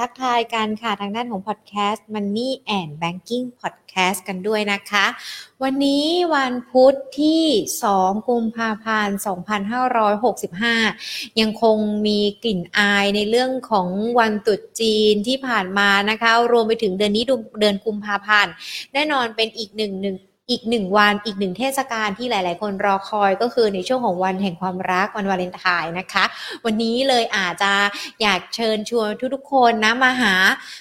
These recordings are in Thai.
ทักทายกันค่ะทางด้านของพอดแคสต์ Money and Banking Podcast กันด้วยนะคะ วันนี้วันพุธที่ 2 กุมภาพันธ์ 2565 ยังคงมีกลิ่นอายในเรื่องของวันตรุษจีนที่ผ่านมานะคะ รวมไปถึงเดือนนี้เดือนกุมภาพันธ์ แน่นอนเป็นอีกหนึ่งหนึ่ง อีกหนึ่งวันอีกหนึ่งเทศกาลที่หลาย ๆ คนรอคอยก็คือในช่วงของวันแห่งความรักวันวาเลนไทน์นะคะ วันนี้เลยอาจจะอยากเชิญชวนทุก ๆ คนนะมาหา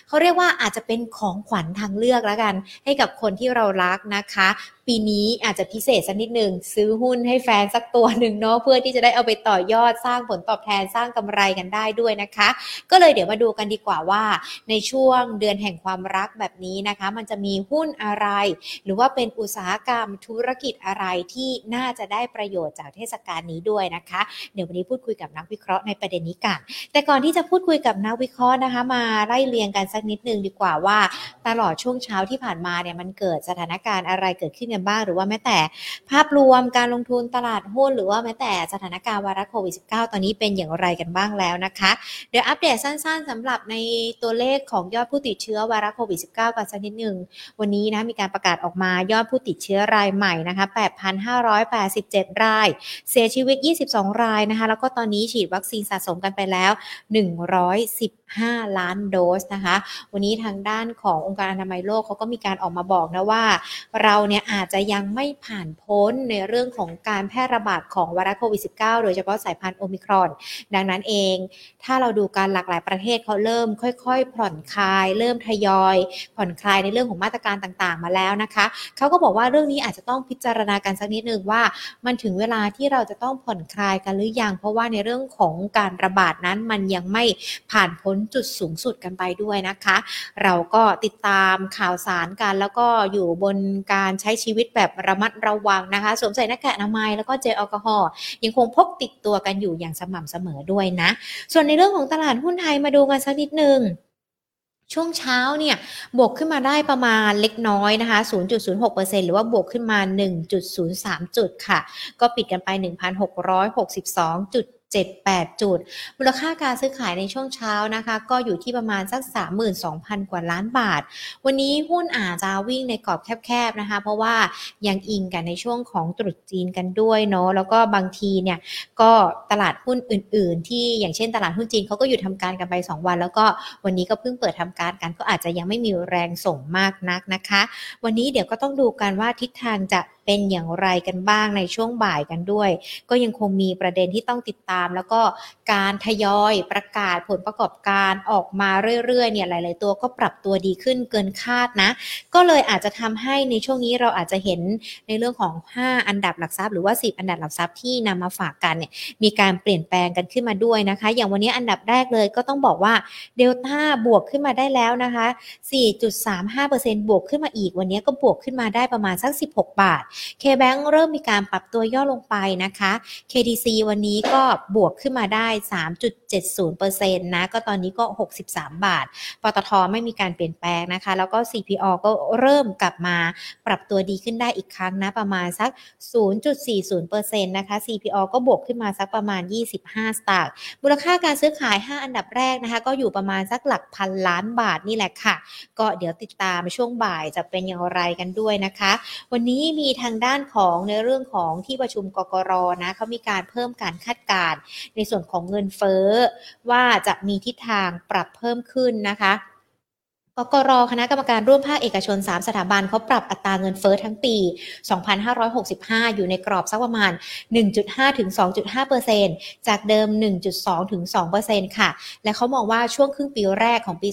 เขาเรียกว่าอาจจะเป็นของขวัญทางเลือกแล้วกัน ให้กับคนที่เรารักนะคะ ปีนี้อาจจะพิเศษสักนิดหนึ่งซื้อหุ้นให้แฟนสักตัวหนึ่งเนาะเพื่อที่จะได้เอาไปต่อยอดสร้างผลตอบแทนสร้างกำไรกันได้ด้วยนะคะ ก็เลยเดี๋ยวมาดูกันดีกว่าว่า ในช่วงเดือนแห่งความรักแบบนี้นะคะ มันจะมีหุ้นอะไร หรือว่าเป็นอุตสาหกรรมธุรกิจอะไรที่น่าจะได้ประโยชน์จากเทศกาลนี้ด้วยนะคะ เดี๋ยววันนี้พูดคุยกับนักวิเคราะห์ในประเด็นนี้กันแต่ก่อนที่จะพูดคุยกับนักวิเคราะห์นะคะ มาไล่เรียงกันสักนิดนึงดีกว่าว่า ตลอดช่วงเช้าที่ผ่านมาเนี่ยมันเกิดสถานการณ์อะไรเกิดขึ้นกันบ้าง หรือว่าแม้แต่ภาพรวมการลงทุนตลาดหุ้นหรือว่าแม้แต่สถานการณ์วาระโควิด -19 ตอนนี้เป็นอย่างไรกันบ้างแล้วนะคะ เดี๋ยวอัปเดตสั้นๆสำหรับในตัวเลขของยอดผู้ติดเชื้อวาระโควิด -19 กันสักนิดหนึ่งวันนี้นะมีการประกาศออกมายอดผู้ติดเชื้อรายใหม่นะคะ 8,587 ราย เสียชีวิต 22 รายนะคะ แล้วก็ตอนนี้ฉีดวัคซีนสะสมกันไปแล้ว 110 5 ล้านโดสนะคะ วันนี้ทางด้านขององค์การอนามัยโลกเขาก็มีการออกมาบอกนะว่า เราเนี่ยอาจจะยังไม่ผ่านพ้นในเรื่องของการแพร่ระบาดของไวรัสโควิด -19 โดยเฉพาะสายพันธุ์โอมิครอน ดังนั้นเอง ถ้าเราดูการหลากหลายประเทศเขาเริ่มค่อยๆ ผ่อนคลาย เริ่มทยอย ผ่อนคลายในเรื่องของมาตรการต่างๆ มาแล้วนะคะเขาก็บอกว่าเรื่องนี้อาจจะต้องพิจารณากันสักนิดนึงว่า มันถึงเวลาที่เราจะต้องผ่อนคลายกันหรือยังเพราะว่าในเรื่องของการระบาดนั้นมันยังไม่ผ่านพ้นจุดสูงสุดกันไปด้วยนะคะ เราก็ติดตามข่าวสารกันแล้วก็อยู่บนการใช้ชีวิตแบบระมัดระวังนะคะ สวมใส่หน้ากากอนามัยแล้วก็เจลแอลกอฮอล์ยังคงพกติดตัวกันอยู่อย่างสม่ำเสมอด้วยนะ ส่วนในเรื่องของตลาดหุ้นไทยมาดูกันสักนิดนึงช่วงเช้าเนี่ยบวกขึ้นมาได้ประมาณเล็กน้อยนะคะ 0.06%หรือว่าบวกขึ้นมา 1.03 จุดค่ะ ก็ปิดกันไป 1,662จุด 78 จุด มูลค่าการซื้อขายในช่วงเช้านะคะ ก็อยู่ที่ประมาณสัก 32,000 กว่าล้านบาท วันนี้หุ้นอาจจะวิ่งในกรอบแคบๆนะคะ เพราะว่ายังอิงกันในช่วงของตรุษจีนกันด้วยเนาะแล้วก็บางทีเนี่ยก็ตลาดหุ้นอื่น ๆ ที่อย่างเช่นตลาดหุ้นจีนเขาก็หยุดทำการกันไป 2 วัน แล้วก็วันนี้ก็เพิ่งเปิดทำการกันก็อาจจะยังไม่มีแรงส่งมากนักนะคะ วันนี้เดี๋ยวก็ต้องดูกันว่าทิศทางจะ เป็นอย่างไรกันบ้างในช่วงบ่ายกันด้วย ก็ยังคงมีประเด็นที่ต้องติดตาม แล้วก็การทยอยประกาศผลประกอบการออกมาเรื่อยๆเนี่ยหลาย ๆ ตัวก็ปรับตัวดีขึ้นเกินคาดนะ ก็เลยอาจจะทำให้ในช่วงนี้เราอาจจะเห็นในเรื่องของ 5 อันดับหลักทรัพย์หรือว่า 10 อันดับหลักทรัพย์ที่นำมาฝากกันเนี่ยมีการเปลี่ยนแปลงกันขึ้นมาด้วยนะคะ อย่างวันนี้อันดับแรกเลยก็ต้องบอกว่าเดลต้าบวกขึ้นมาได้แล้วนะคะ 4.35%บวกขึ้นมาอีก วันนี้ก็บวกขึ้นมาได้ประมาณสัก 16 บาท K-Bank เริ่มมีการปรับตัวย่อลงไปนะคะ KDC วันนี้ก็บวกขึ้นมาได้ 3.70%นะ ก็ตอนนี้ก็ 63 บาท ปตทไม่มีการเปลี่ยนแปลงนะคะ แล้วก็ CPO ก็เริ่มกลับมาปรับตัวดีขึ้นได้อีกครั้งนะ ประมาณสัก 0.40%นะคะ CPO ก็บวกขึ้นมาสักประมาณ 25 สตางค์ มูลค่าการซื้อขาย 5 อันดับแรกนะคะ ก็อยู่ประมาณสักหลักพันล้านบาทนี่แหละค่ะ ก็เดี๋ยวติดตามช่วงบ่ายจะเป็นอย่างไรกันด้วยนะคะ วันนี้มีทางด้านของในเรื่องของที่ประชุมกกรนะเขามีการเพิ่มการคาดการณ์ในส่วนของเงินเฟ้อว่าจะมีทิศทางปรับเพิ่มขึ้นนะคะ กรคณะกรรมการร่วมภาคเอกชน 3 สถาบันเขาปรับอัตราเงินเฟอ้อทั้งปี 2565 อยู่ในกรอบสักประมาณ 1.5 ถึง 2.5%จากเดิม 1.2 ถึง2%ค่ะ และเขามองว่าช่วงครึ่งปีแรกของปี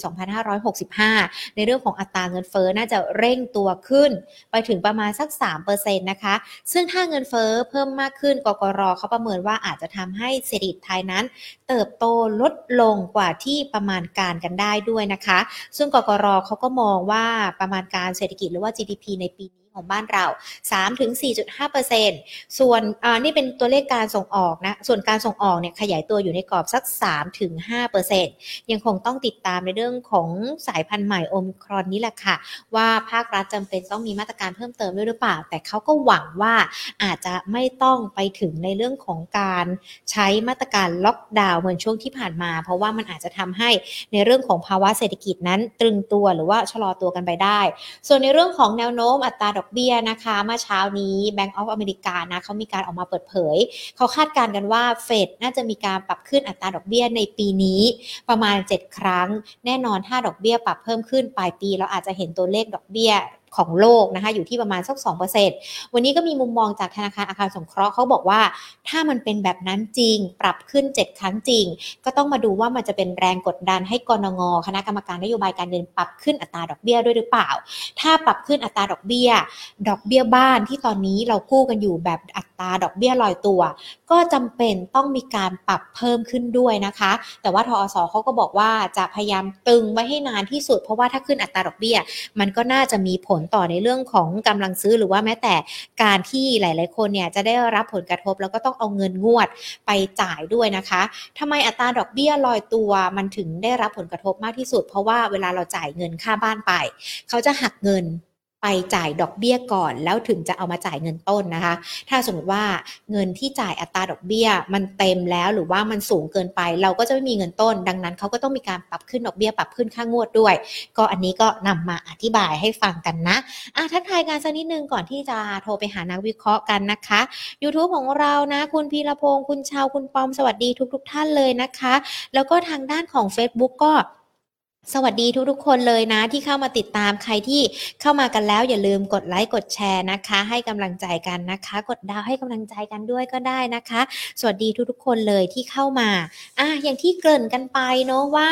2565 ในเรื่องของอัตราเงินเฟอ้อน่าจะเร่งตัวขึ้น ไปถึงประมาณสัก3%นะคะ ซึ่งถ้าเงินเฟอ้อเพิ่มมากขึ้น กกรเขาประเมินว่าอาจจะทำให้เศรษฐกิจไทยนั้น เติบโตลดลงกว่าที่ประมาณการกันได้ด้วยนะคะ ซึ่งกกรรเขาก็มองว่าประมาณการเศรษฐกิจหรือว่า GDP ในปีนี้ ของบ้านเรา 3-4.5%ส่วนนี่เป็นตัวเลขการส่งออกนะ ส่วนการส่งออกเนี่ยขยายตัวอยู่ในกรอบสัก 3-5%ยังคงต้องติดตามในเรื่องของสายพันธุ์ใหม่โอมิครอนนี้แหละค่ะ ว่าภาครัฐจำเป็นต้องมีมาตรการเพิ่มเติมด้วยหรือเปล่า แต่เขาก็หวังว่าอาจจะไม่ต้องไปถึงในเรื่องของการใช้มาตรการล็อกดาวน์เหมือนช่วงที่ผ่านมา เพราะว่ามันอาจจะทำให้ในเรื่องของภาวะเศรษฐกิจนั้นตรึงตัวหรือว่าชะลอตัวกันไปได้ ส่วนในเรื่องของแนวโน้มอัตราดอกเบี้ยนะคะเมื่อเช้านี้ Bank of America นะเขามีการออกมาเปิดเผย เขาคาดการณ์กันว่าเฟดน่าจะมีการปรับขึ้นอัตราดอกเบี้ยในปีนี้ประมาณ 7 ครั้ง แน่นอนถ้าดอกเบี้ยปรับเพิ่มขึ้นปลายปี เราอาจจะเห็นตัวเลขดอกเบี้ยของโลกนะคะอยู่ที่ประมาณสัก2%วันนี้ก็มีมุมมองจากธนาคารอาคารสงเคราะห์เขาบอกว่า ถ้ามันเป็นแบบนั้นจริง ปรับขึ้น 7 ครั้งจริง ก็ต้องมาดูว่ามันจะเป็นแรงกดดันให้กรงงคณะกรรมการนโยบายการเงินปรับขึ้นอัตราดอกเบี้ยด้วยหรือเปล่า ถ้าปรับขึ้นอัตราดอกเบี้ย ดอกเบี้ยบ้านที่ตอนนี้เรากู้กันอยู่แบบอัตราดอกเบี้ยลอยตัว ก็จำเป็นต้องมีการปรับเพิ่มขึ้นด้วยนะคะ แต่ว่าทอสเขาก็บอกว่าจะพยายามตึงไว้ให้นานที่สุด เพราะว่าถ้าขึ้นอัตราดอกเบี้ย มันก็น่าจะมีผลต่อในเรื่องของกำลังซื้อหรือว่าแม้แต่การที่หลาย ๆ คนเนี่ยจะได้รับผลกระทบ แล้วก็ต้องเอาเงินงวดไปจ่ายด้วยนะคะทำไมอัตราดอกเบี้ยลอยตัวมันถึงได้รับผลกระทบมากที่สุด เพราะว่าเวลาเราจ่ายเงินค่าบ้านไป เขาจะหักเงิน ไปจ่ายดอกเบี้ยก่อน แล้วถึงจะเอามาจ่ายเงินต้นนะคะ ถ้าสมมติว่าเงินที่จ่ายอัตราดอกเบี้ย มันเต็มแล้วหรือว่ามันสูงเกินไป เราก็จะไม่มีเงินต้น ดังนั้นเขาก็ต้องมีการปรับขึ้นดอกเบี้ยปรับขึ้นค่างวดด้วย ก็อันนี้ก็นำมาอธิบายให้ฟังกันนะอะทักทายกันสักนิดนึงก่อนที่จะโทรไปหานักวิเคราะห์กันนะคะ YouTube ของเรานะ คุณพีรพงศ์คุณชาวคุณปอมสวัสดีทุก ๆ ท่านเลยนะคะ แล้วก็ทางด้านของ Facebook ก็ สวัสดีทุกๆคนเลยนะที่เข้ามาติดตามใครที่เข้ามากันแล้ว อย่าลืมกดไลค์กดแชร์นะคะ ให้กำลังใจกันนะคะ กดดาวให้กำลังใจกันด้วยก็ได้นะคะ สวัสดีทุกๆคนเลยที่เข้ามาอะอย่างที่เกริ่นกันไปเนาะว่า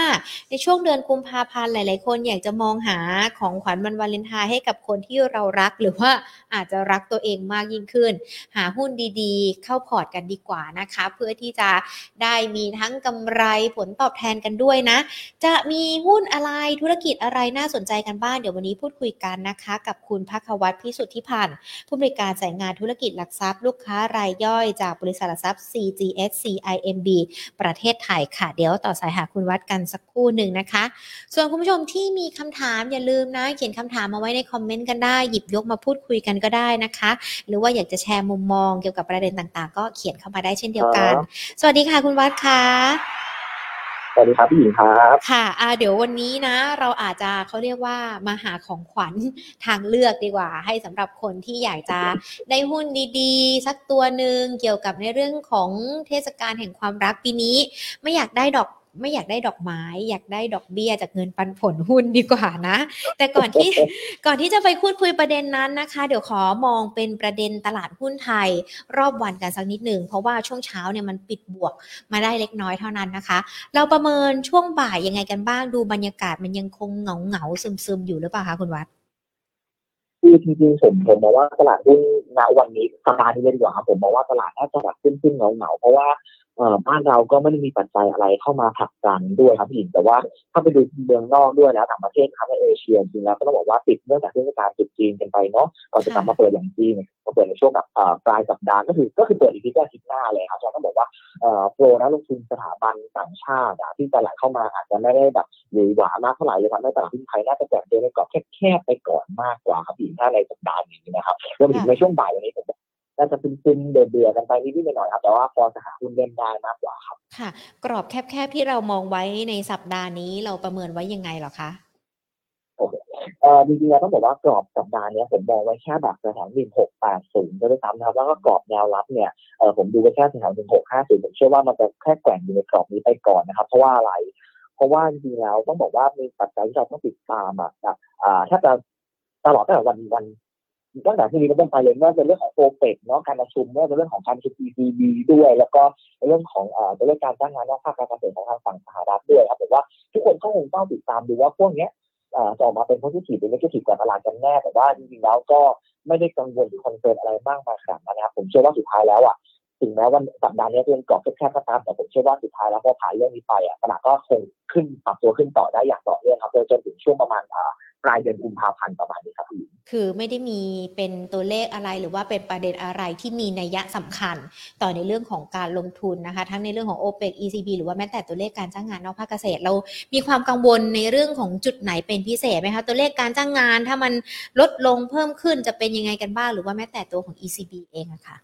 ในช่วงเดือนกุมภาพันธ์หลาย ๆ คนอยากจะมองหาของขวัญวันวาเลนไทน์ให้กับคนที่เรารัก หรือว่าอาจจะรักตัวเองมากยิ่งขึ้น หาหุ้นดีๆ เข้าพอร์ตกันดีกว่านะคะ เพื่อที่จะได้มีทั้งกำไรผลตอบแทนกันด้วยนะ จะมีหุ้นอะไรธุรกิจอะไรน่าสนใจกันบ้างเดี๋ยววันนี้พูดคุยกันนะคะ กับคุณพักวัตรพิสุทธิพันธ์ผู้บริการสายงานธุรกิจหลักทรัพย์ ลูกค้ารายย่อยจากบริษัทหลักทรัพย์ CGS CIMB ประเทศไทยค่ะ เดี๋ยวต่อสายหาคุณวัดกันสักครู่หนึ่งนะคะ ส่วนคุณผู้ชมที่มีคำถามอย่าลืมนะ เขียนคำถามมาไว้ในคอมเมนต์กันได้หยิบยกมาพูดคุยกันก็ได้นะคะ หรือว่าอยากจะแชร์มุมมองเกี่ยวกับประเด็นต่างๆ ก็เขียนเข้ามาได้เช่นเดียวกัน สวัสดีค่ะคุณวัดค่ะ สวัสดีครับพี่หญิงครับค่ะอ่าเดี๋ยววันนี้นะ เราอาจจะเขาเรียกว่ามาหาของขวัญทางเลือกดีกว่า ให้สำหรับคนที่อยากจะได้หุ้นดีๆ สักตัวหนึ่งเกี่ยวกับในเรื่องของเทศกาลแห่งความรักปีนี้ ไม่อยากได้ดอก ไม่อยากได้ดอกไม้ อยากได้ดอกเบี้ยจากเงินปันผลหุ้นดีกว่านะ แต่ก่อนที่ก่อนที่จะไปพูดคุยประเด็นนั้นนะคะ เดี๋ยวขอมองเป็นประเด็นตลาดหุ้นไทย รอบวันกันสักนิดหนึ่งเพราะว่าช่วงเช้าเนี่ยมันปิดบวกมาได้เล็กน้อยเท่านั้นนะคะ เราประเมินช่วงบ่ายยังไงกันบ้างดูบรรยากาศมันยังคงเหงาเหงาซึมซึมอยู่หรือเปล่าคะคุณวัดคือจริงๆผมผมมองว่าตลาดหุ้นณวันนี้สัปดาห์นี้เลยดีกว่าครับผมมองว่าตลาดน่าจะแบบขึ้นขึ้นเงาเงาเพราะว่า บ้านเราก็ไม่ได้มีปัจจัยอะไรเข้ามาผลักดันด้วยครับพี่หญิงแต่ว่าถ้าไปดูเมืองนอกด้วยแล้วต่างประเทศครับในเอเชียจริงแล้วก็ต้องบอกว่าปิดเนื่องจากเทศกาลจุดจีนกันไปเนาะก่อนจะกลับมาเปิดอย่างจีนมาเปิดในช่วงแบบปลายสัปดาห์ก็คือก็คือเปิดอีกทีก็อาทิตย์หน้าเลยครับเราต้องบอกว่าโปรนักลงทุนสถาบันต่างชาติที่จะไหลเข้ามาอาจจะไม่ได้แบบหวือหวามากเท่าไหร่เลยครับในตลาดหุ้นไทยน่าจะแจกเดินในกรอบแคบๆไปก่อนมากกว่าครับพี่ถ้าในสัปดาห์นี้นะครับรวมถึงในช่วงบ่ายวันนี้ผม น่าจะซึมๆเบื่อๆกันไปนิดๆหน่อยๆครับแต่ว่าพอจะหาหุ้นเล่นได้มากกว่าครับ ค่ะ กรอบแคบๆที่เรามองไว้ในสัปดาห์นี้เราประเมินไว้ยังไงหรอคะโอเคเอ่อจริงๆแล้วต้องบอกว่ากรอบสัปดาห์นี้ผมมองไว้แค่แบบแถวหนึ่งหกแปดศูนย์ด้วยซ้ำนะครับแล้วก็กรอบแนวรับเนี่ยเออผมดูไว้แค่แถวหนึ่งหกห้าศูนย์ผมเชื่อว่ามันจะแค่แกว่งอยู่ในกรอบนี้ไปก่อนนะครับ เพราะว่าอะไร เพราะว่าจริงๆแล้วต้องบอกว่ามีปัจจัยที่เราต้องติดตามอะอ่าถ้าจะตลอดตั้งแต่วันวัน ตั้งแต่ที่นี้ก็ต้องไปเลยว่าเป็นเรื่องของโอเปกเนาะการประชุมว่าเป็นเรื่องของการประชุม ECB ด้วย แล้วก็เรื่องของเอ่อเรื่องการจ้างงานนอกภาคการเกษตรของทางฝั่งสหรัฐด้วยครับผมว่าทุกคนก็คงต้องติดตามดูว่าพวกเนี้ยจะออกมาเป็น positive หรือไม่ positive กับตลาดกันแน่แต่ว่าจริงๆแล้วก็ไม่ได้กังวลหรือคอนเซิร์นอะไรมากมายขนาดนั้นนะครับผมเชื่อว่าสุดท้ายแล้วอะถึงแม้ว่าสัปดาห์นี้เป็นกรอบแคบๆก็ตามแต่ผมเชื่อว่าสุดท้ายแล้วพอผ่านเรื่องนี้ไปอะตลาดก็คงขึ้นปรับตัวขึ้นต่อได้อย่างต่อเนื่องครับจนถึงช่วงประมาณอ่ ปลายเดือนกุมภาพันธ์ประมาณนี้ครับพี่คือไม่ได้มีเป็นตัวเลขอะไรหรือว่าเป็นประเด็นอะไรที่มีนัยยะสำคัญ ต่อในเรื่องของการลงทุนนะคะ ทั้งในเรื่องของ OPEC ECB หรือว่าแม้แต่ตัวเลขการจ้างงานนอกภาคเกษตร เรามีความกังวลในเรื่องของจุดไหนเป็นพิเศษไหมคะตัวเลขการจ้างงานถ้ามันลดลงเพิ่มขึ้นจะเป็นยังไงกันบ้างหรือว่าแม้แต่ตัวของ ECB เองอะคะ่ะ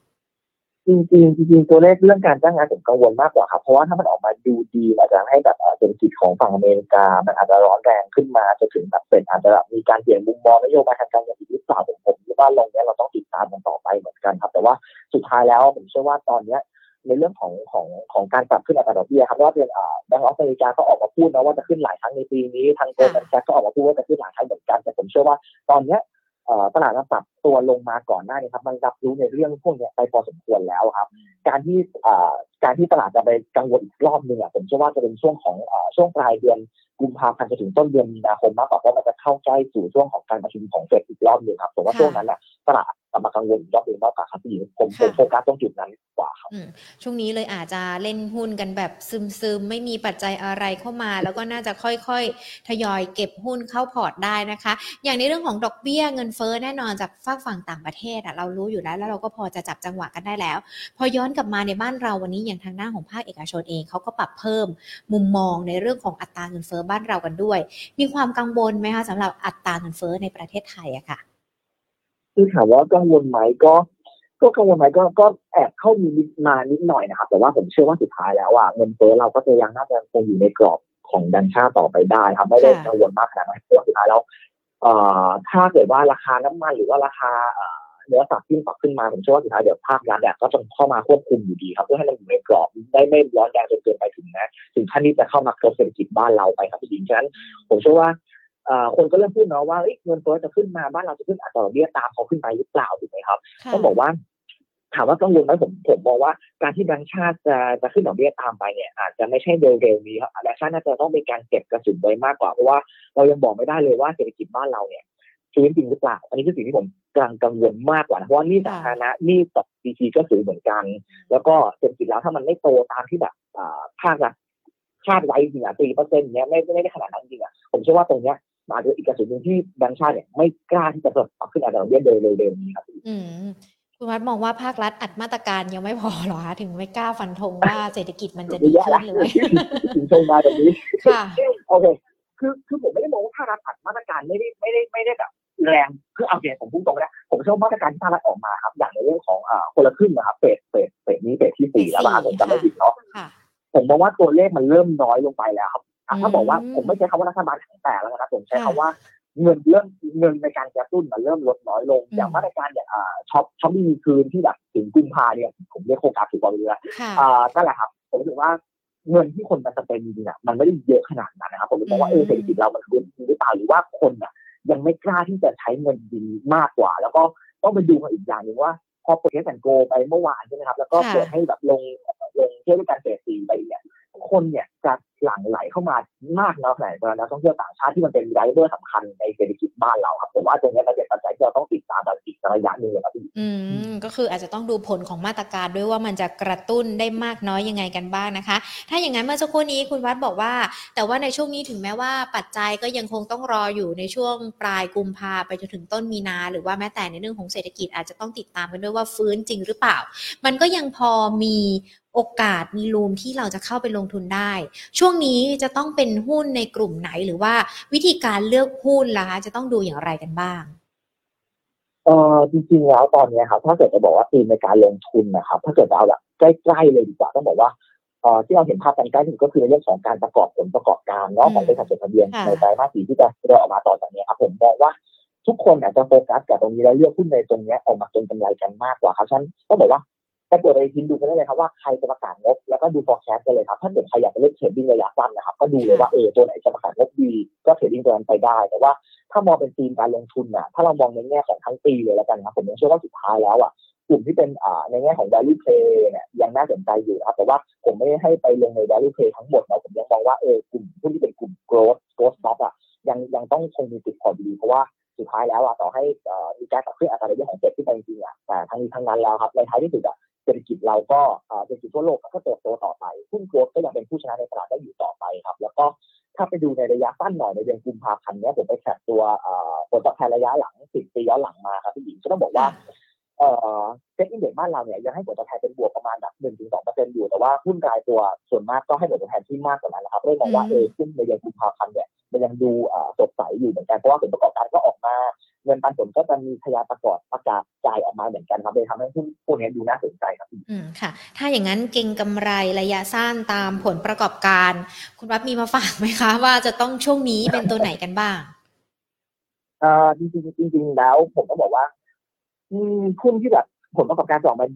จริงจริงจริงตัวเลขเรื่องการจ้างงานผมกังวลมากกว่าครับเพราะว่าถ้ามันออกมาดูดีอาจจะให้แบบเศรษฐกิจของฝั่งอเมริกา มันอาจจะร้อนแรงขึ้นมาจะถึงแบบเป็นอาจจะมีการเปลี่ยนมุมมองนโยบายทางการเงินอีกหรือเปล่าผมผมคิดว่าลงเนี้ยเราต้องติดตามกันต่อไปเหมือนกันครับ แต่ว่าสุดท้ายแล้วผมเชื่อว่าตอนเนี้ยในเรื่องของของของการปรับขึ้นอัตราดอกเบี้ยครับว่าเป็นแบงก์ออฟอเมริกาก็ออกมาพูดนะว่าจะขึ้นหลายครั้งในปีนี้ทางโกลแมนแซกก็ออกมาพูดว่าจะขึ้นหลายครั้งเหมือนกันแต่ผมเชื่อว่าตอนเนี้ย ตลาดมันปรับตัวลงมาก่อนหน้านี้ครับ มันรับรู้ในเรื่องพวกนี้ไปพอสมควรแล้วครับ การที่การที่ตลาดจะไปกังวลอีกรอบหนึ่งอะผมเชื่อว่าจะเป็นช่วงของช่วงปลายเดือนกุมภาพันธ์จะถึงต้นเดือนมีนาคมมากกว่าเพราะมันจะเข้าใกล้สู่ช่วงของการประชุมของเฟดอีกรอบหนึ่งครับผมว่าช่วงนั้นแหละตลาด จะมากังวลรอบหนึ่งมากกว่าครับพี่ผมโฟกัสตรงจุดนั้นกว่าครับช่วงนี้เลยอาจจะเล่นหุ้นกันแบบซึมๆ ไม่มีปัจจัยอะไรเข้ามา แล้วก็น่าจะค่อยๆ ทยอยเก็บหุ้นเข้าพอร์ตได้นะคะ อย่างในเรื่องของดอกเบี้ยเงินเฟ้อแน่นอนจากฝากฝั่งต่างประเทศอะเรารู้อยู่แล้ว แล้วเราก็พอจะจับจังหวะกันได้แล้ว พอย้อนกลับมาในบ้านเราวันนี้อย่างทางหน้าของภาคเอกชนเองเขาก็ปรับเพิ่มมุมมองในเรื่องของอัตราเงินเฟ้อบ้านเรากันด้วย มีความกังวลไหมคะสำหรับอัตราเงินเฟ้อในประเทศไทยอะค่ะ คือถามว่ากังวลไหมก็ก็กังวลไหมก็ก็แอบเข้ามีมานิดหน่อยนะครับ แต่ว่าผมเชื่อว่าสุดท้ายแล้วอะเงินเฟ้อเราก็จะยังน่าจะคงอยู่ในกรอบของดันชาต่อไปได้ครับไม่ได้กังวลมากขนาดนั้นเพราะสุดท้ายแล้วเอ่อถ้าเกิดว่าราคาน้ำมันหรือว่าราคาเนื้อสัตว์ที่ปรับขึ้นมาผมเชื่อว่าสุดท้ายเดี๋ยวภาครัฐเนี่ยก็จะเข้ามาควบคุมอยู่ดีครับเพื่อให้มันอยู่ในกรอบได้ไม่ร้อนแรงจนเกินไปถึงนะถึงขั้นนี้จะเข้ามากระทบเศรษฐกิจบ้านเราไปครับพี่ดิงฉะนั้นผมเชื่อว่า คนก็เริ่มพูดเนาะว่าเงินเฟ้อจะขึ้นมาบ้านเราจะขึ้นอัตราดอกเบี้ยตามเขาขึ้นไปหรือเปล่าถูกไหมครับต้องบอกว่าถามว่ากังวลไหมผมผมมองว่าการที่แบงก์ชาติจะจะขึ้นดอกเบี้ยตามไปเนี่ยอาจจะไม่ใช่เร็วๆนี้ครับแบงก์ชาติน่าจะต้องเป็นการเก็บกระสุนไว้มากกว่าเพราะว่าเรายังบอกไม่ได้เลยว่าเศรษฐกิจบ้านเราเนี่ยฟื้นจริงหรือเปล่า อันนี้คือสิ่งที่ผมกำลังกังวลมากกว่าเพราะว่านี่สาธารณะนี่ต่อดีทีก็สูงเหมือนกัน แล้วก็เศรษฐกิจแล้วถ้ามันไม่โตตามที่แบบภาครัฐคาดไว้จริงอะสี่เปอร์เซ็นต์เนี้ยไม่ไม่ได้ขนาดนั้นจริงอะผมเชื่อว่าตรงเนี้ย อาจจะอีกกระสุนหนึ่งที่แบงค์ชาติเนี่ยไม่กล้าที่จะปรับขึ้นอัตราดอกเบี้ยโดยเร็วๆนี้ครับอืมคุณวัดมองว่าภาครัฐอัดมาตรการยังไม่พอหรอคะถึงไม่กล้าฟันธงว่าเศรษฐกิจมันจะดีขึ้นเลยถึงชงมาแบบนี้ค่ะโอเคคือคือผมไม่ได้มองว่าภาครัฐอัดมาตรการไม่ได้ไม่ได้ไม่ได้แบบแรงคือเอาเสียผมพูดตรงนะผมเชื่อมาตรการที่ภาครัฐออกมาครับ อย่างในเรื่องของอ่าคนละครึ่งนะครับเฟสเฟสเฟสนี้เฟสที่สี่แล้วนะผมจำไม่ผิดเนาะผมมองว่าตัวเลขมันเริ่มน้อยลงไปแล้วครับ ถ้าบอกว่าผมไม่ใช้คำว่ารัฐบาลแข็งแกร่งแล้วนะผมใช้คำว่าเงินเริ่มเงินในการกระตุ้นมันเริ่มลดน้อยลง อย่างมาตรการอย่างอ่าช็อปช็อปมีคืนที่แบบถึงกุมภาเนี่ยผมเรียกโครงการถือกว่าเรืออ่านั่นแหละครับผมรู้สึกว่าเงินที่คนมันจะเป็นจริงๆมันไม่ได้เยอะขนาดนั้นนะครับผมรู้สึกว่าเออเศรษฐกิจเรามันฟื้นหรือเปล่าหรือว่าคนอะ ยังไม่กล้าที่จะใช้เงินดีมากกว่า แล้วก็ต้องไปดูกันอีกอย่างหนึ่งว่า พอเปิดเทสแอนโกไปเมื่อวานใช่ไหมครับ แล้วก็เปิดให้แบบลงลงเที่ยวด้วยการเฟสซีไปเนี่ยคนเนี่ยจะ หลั่งไหลเข้ามามากแล้วแหละนักท่องเที่ยวต่างชาติที่มันเป็นไดเวอร์สำคัญในเศรษฐกิจบ้านเราครับผมว่าตรงนี้มันเป็นปัจจัยที่เราต้องติดตามแบบอีกระยะหนึ่งครับพี่อืมก็คืออาจจะต้องดูผลของมาตรการด้วยว่ามันจะกระตุ้นได้มากน้อยยังไงกันบ้างนะคะ ถ้าอย่างนั้นเมื่อสักครู่นี้คุณวัดบอกว่า แต่ว่าในช่วงนี้ถึงแม้ว่าปัจจัยก็ยังคงต้องรออยู่ในช่วงปลายกุมภาไปจนถึงต้นมีนา หรือว่าแม้แต่ในเรื่องของเศรษฐกิจอาจจะต้องติดตามกันด้วยว่าฟื้นจริงหรือเปล่า มันก็ยังพอมีโอกาสมีรูมที่เราจะเข้าไปลงทุนได้ ช่วงนี้จะต้องเป็นหุ้นในกลุ่มไหนหรือว่าวิธีการเลือกหุ้นล่ะจะต้องดูอย่างไรกันบ้างเออจริงๆแล้วตอนนี้ครับถ้าเกิดจะบอกว่าทีมในการลงทุนนะครับ ถ้าเกิดเอาแบบใกล้ๆเลยดีกว่าต้องบอกว่าเออที่เราเห็นภาพกันใกล้ที่สุดก็คือในเรื่องของการประกอบผลประกอบการเนาะของบริษัทจดทะเบียนในไตรมาสสี่ที่จะเริ่ออกมาต่อจากนี้ครับผมมองว่าทุกคนอาจจะโฟกัสกับตรงนี้แล้วเลือกหุ้นในตรงนี้ออกมาเป็นกำไรกันมากกว่าครับฉะนั้นต้องบอกว่า ถ้าเกิดไปทินดูกันได้เลยครับว่าใครจะประกาศงบแล้วก็ดู forecast กันเลยครับ ถ้าเกิดใครอยากจะเล่น trading ระยะสั้นนะครับ ก็ดูเลยว่าเออตัวไหนจะประกาศงบดีก็ trading ตัวนั้นไปได้ แต่ว่าถ้ามองเป็นธีมการลงทุนอะถ้าเรามองในแง่ของทั้งปีเลยแล้วกันครับผมยังเชื่อว่าสุดท้ายแล้วอะกลุ่มที่เป็นอ่าในแง่ของ value play เนี่ยยังน่าสนใจอยู่ครับแต่ว่าผมไม่ให้ไปลงใน value play ทั้งหมดนะผมยังมองว่าเออกลุ่มหุ้นที่เป็นกลุ่ม growth growth stock อะยังยังต้องคงมีจุดพอดีเพราะว่าสุดท้ายแล้วอะต่อให้มีการตัดขึ้นอัตราดอกเบี้ยของเฟดที่ไปจริงอะแต่ทั้งนี้ทั้งนั้นแล้วครับในท้ายที่สุดอะ เศรษฐกิจเราก็เศรษฐกิจทั่วโลกก็เติบโตต่อไปหุ้น growth ก็ยังเป็นผู้ชนะในตลาดได้อยู่ต่อไปครับ แล้วก็ถ้าไปดูในระยะสั้นหน่อยในเดือนกุมภาพันธ์เนี้ยผมไป track ตัวผลตอบแทนระยะหลังสิบปีย้อนหลังมาครับพี่หญิงก็ต้องบอกว่า SET Index บ้านเราเนี่ยยังให้ผลตอบแทนเป็นบวกประมาณแบบหนึ่งถึงสองเปอร์เซ็นต์อยู่แต่ว่าหุ้นรายตัวส่วนมากก็ให้ผลตอบแทนที่มากกว่านั้นนะครับเรื่องมองว่าเออหุ้นในเดือนกุมภาพันธ์เนี่ยมันยังดูสดใสอยู่เหมือนกันเพราะว่าผลประกอบการก็ออกมา เงินปันผลก็จะมีทยาประกอบประกาศจ่ายออกมาเหมือนกันครับเลยทำให้หุ้นพวกนี้ดูน่าสนใจครับอืมค่ะ ถ้าอย่างนั้นเก่งกำไรระยะสั้นตามผลประกอบการ คุณวัดมีมาฝากไหมคะ ว่าจะต้องช่วงนี้เป็นตัวไหนกันบ้างเอ่อจริงจริงจริงแล้วผมก็บอกว่า อืมหุ้นที่แบบผลประกอบการออกมา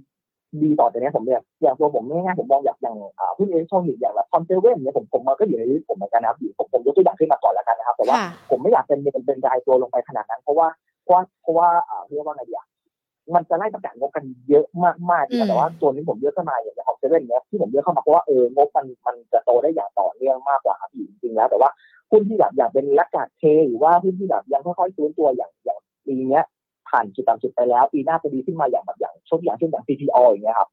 ดีต่อจากนี้ผมเนี่ยอย่างตัวผมง่ายๆผมมองอย่างอย่างหุ้นเอเช่องอีกอย่างแบบคอนเทเว่นเนี่ยผมผมมันก็อยู่ในลิสต์ผมเหมือนกันนะครับผมผมยกตัวอย่างขึ้นมาก่อนแล้วกันนะครับแต่ว่าผมไม่อยากเป็นเป็นเป็นรายตัวลงไปขนาดนั้น เพราะว่าเพราะว่าเพราะว่าเรียกว่าไงดีอะมันจะไล่ประกาศงบกันเยอะมากๆแต่ว่าตัวนี้ผมเลือกเข้ามาอย่างของเซเว่นเนี้ยที่ผมเลือกเข้ามาเพราะว่าเอองบมันมันจะโตได้อย่างต่อเนื่องมากกว่าครับจริงๆแล้ว แต่ว่าหุ้นที่แบบอย่างเป็นลักกาเทหรือว่าหุ้นที่แบบยังค่อยๆฟื้นตัวอย่างอย่างปีเนี้ย ผ่านจุดต่ำสุดไปแล้ว ปีหน้าจะดีขึ้นมาอย่างแบบอย่างช่วงอย่างเช่นอย่าง CPO อย่างเงี้ยครับ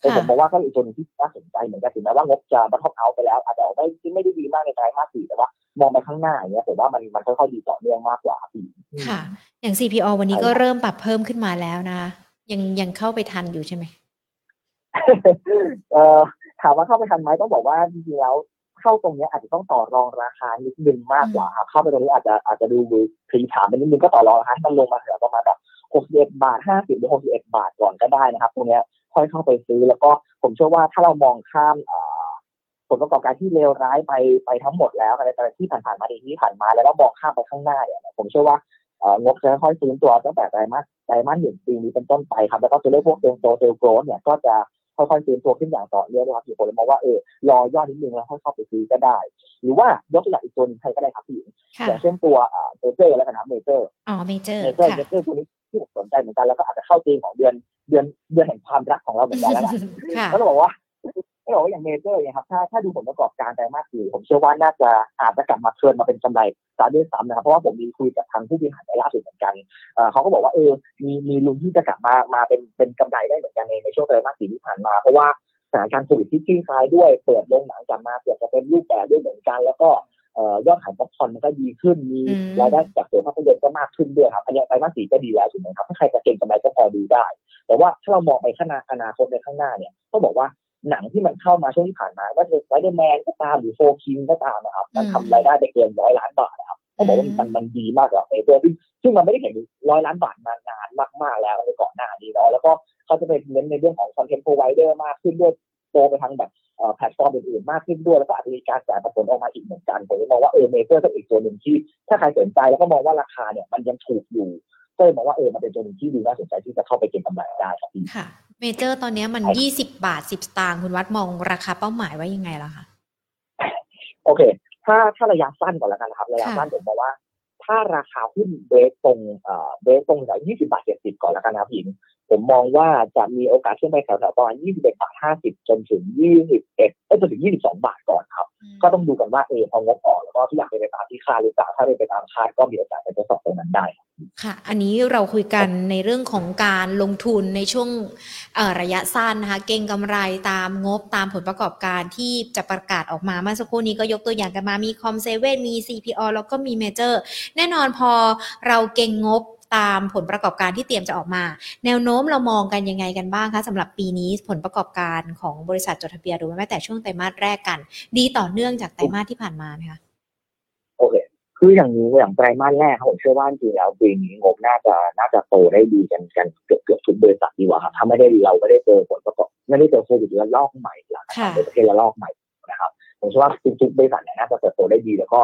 แต่ผมมองว่าก็อีกตัวนึงที่น่าสนใจเหมือนกันถึงแม้ว่างบจะบัตท็อปเอาไปแล้วอาจจะไม่ไม่ได้ดีมากในไตรมาสสี่แต่ว่ามองไปข้างหน้าอย่างเงี้ยผมว่ามันมันค่อยๆดีต่อเนื่องมากกว่าปีค่ะ อย่าง CPO วันนี้ก็เริ่มปรับเพิ่มขึ้นมาแล้วนะ ยังยังเข้าไปทันอยู่ใช่ไหมเอ่อถามว่าเข้าไปทันไหมต้องบอกว่าจริงๆแล้ว เข้าตรงนี้อาจจะต้องต่อรองราคานิดนึงมากกว่าครับเข้าไปตรงนี้อาจจะอาจจะดูผีถามไปนิดนึงก็ต่อรองราคาให้มันลงมาเหลือประมาณแบบ61บาท50หรือ61บาทก่อนก็ได้นะครับ ตรงนี้ค่อยเข้าไปซื้อแล้วก็ผมเชื่อว่าถ้าเรามองข้ามผลประกอบการที่เลวร้ายไปไปทั้งหมดแล้วอะไรแต่ที่ผ่านๆมาดีที่ผ่านมาแล้วก็มองข้ามไปข้างหน้าเนี่ยผมเชื่อว่างบจะค่อยฟื้นตัวตั้งแต่ไตรมาสไตรมาสหนึ่งปีนี้เป็นต้นไปครับแล้วก็ตัวเลขพวกเซลโต sales growth เนี่ยก็จะ ค่อยๆฟื้นตัวขึ้นอย่างต่อเนื่องนะครับผมมองว่าเออรอย่อนิดนึงแล้วค่อยเข้าไปซื้อก็ได้ หรือว่ายกตัวอย่างอีกตัวนึงใครก็ได้ครับพี่อย่างเช่นตัวเมเจอร์แล้วกันนะเมเจอร์อ๋อเมเจอร์เมเจอร์เมเจอร์ตัวนี้ที่ผมสนใจเหมือนกันแล้วก็อาจจะเข้าธีมของเดือนเดือนเดือนแห่งความรักของเราเหมือนกันแล้วนะก็ต้องบอกว่า ก็บอกว่าอย่างเมเจอร์เนี่ยครับถ้าถ้าดูผลประกอบการไตรมาสสี่ผมเชื่อว่าน่าจะอาจจะกลับมา turn มาเป็นกำไรตามด้วยซ้ำนะครับเพราะว่าผมมีคุยกับทางผู้บริหารในล่าสุดเหมือนกันเขาก็บอกว่าเออมีมีลุ้นที่จะกลับมามาเป็นเป็นกำไรได้เหมือนกันในในช่วงไตรมาสสี่ที่ผ่านมาเพราะว่าสถานการณ์โควิดที่คลี่คลายด้วยเปิดโรงหนังกลับมาเกือบจะเต็มรูปแบบด้วยเหมือนกัน แล้วก็ยอดขายป๊อปคอนมันก็ดีขึ้นมีรายได้จากตัวภาพยนตร์ก็มากขึ้นด้วยครับอันนี้ไตรมาสสี่ก็ดีแล้วถูกไหมครับถ้าใครจะเก็งกำไรก็พอดูได้ แต่ว่าถ้าเรามองไปข้างหน้าอนาคตในข้างหน้าเนี่ยต้องบอกว่า หนังที่มันเข้ามาช่วงที่ผ่านมาว่าจะไวเดอร์แมนก็ตามหรือ4 Kings ก็ตามนะครับ มันทำรายได้ไปเกินร้อยล้านบาทนะครับต้องบอกว่ามันมันดีมากกว่าไอ้ตัวซึ่งมันไม่ได้เห็นร้อยล้านบาทมานานมากๆแล้วในก่อนหน้านี้เนาะแล้วก็เขาจะไปเน้นในเรื่องของ content provider มากขึ้นด้วยโตไปทางแบบแพลตฟอร์มอื่นๆมากขึ้นด้วย แล้วก็อาจจะมีการจ่ายผลออกมาอีกเหมือนกันผมมองว่าเออเมเจอร์ก็อีกตัวหนึ่งที่ ถ้าใครสนใจแล้วก็มองว่าราคาเนี่ยมันยังถูกอยู่ ก็เลยมองว่าเออมันเป็นตัวหนึ่งที่ดูน่าสนใจที่จะเข้าไปเก็งกำไรได้ครับพี่ค่ะเมเจอร์ตอนนี้มันยี่สิบบาทสิบสตางค์คุณวัดมองราคาเป้าหมายไว้ยังไงล่ะคะโอเค ถ้าถ้าระยะสั้นก่อนแล้วกันนะครับ ระยะสั้นผมมองว่า ถ้าราคาหุ้น base ตรง base ตรงจากยี่สิบบาทเจ็ดสิบก่อนแล้วกันนะครับพี่ ผมมองว่าจะมีโอกาสขึ้นไปแถวๆประมาณ21บาท50 จนถึง 21เอ้จนถึง 22 บาทก่อนครับ ก็ต้องดูกันว่าเออพองบออกแล้วก็ทุกอย่างเป็นไปตามที่คาดหรือเปล่าถ้าเป็นไปตามคาดก็มีโอกาสทดสอบตรงนั้นได้ ค่ะ อันนี้เราคุยกันในเรื่องของการลงทุนในช่วงระยะสั้นนะคะ เก็งกำไรตามงบตามผลประกอบการที่จะประกาศออกมาเมื่อสักครู่นี้ก็ยกตัวอย่างกันมามีคอมเซเว่นมี CPO แล้วก็มีเมเจอร์แน่นอนพอเราเก่งงบ ตามผลประกอบการที่เตรียมจะออกมา แนวโน้มเรามองกันยังไงกันบ้างคะสำหรับปีนี้ผลประกอบการของบริษัทจดทะเบียนหรือแม้แต่ช่วงไตรมาสแรกกัน ดีต่อเนื่องจากไตรมาสที่ผ่านมาไหมคะโอเคคืออย่างนี้อย่างไตรมาสแรกผมเชื่อว่าจริงแล้วปีนี้งบน่าจะน่าจะโตได้ดีกันกันเกือบเกือบทุกบริษัทดีกว่าครับถ้าไม่ได้เราไม่ได้เจอผลประกอบไม่ได้เจอโควิดระลอกใหม่หลังในประเทศระลอกใหม่นะครับผมเชื่อว่าทุกบริษัทเนี่ยน่าจะเติบโตได้ดีแล้วก็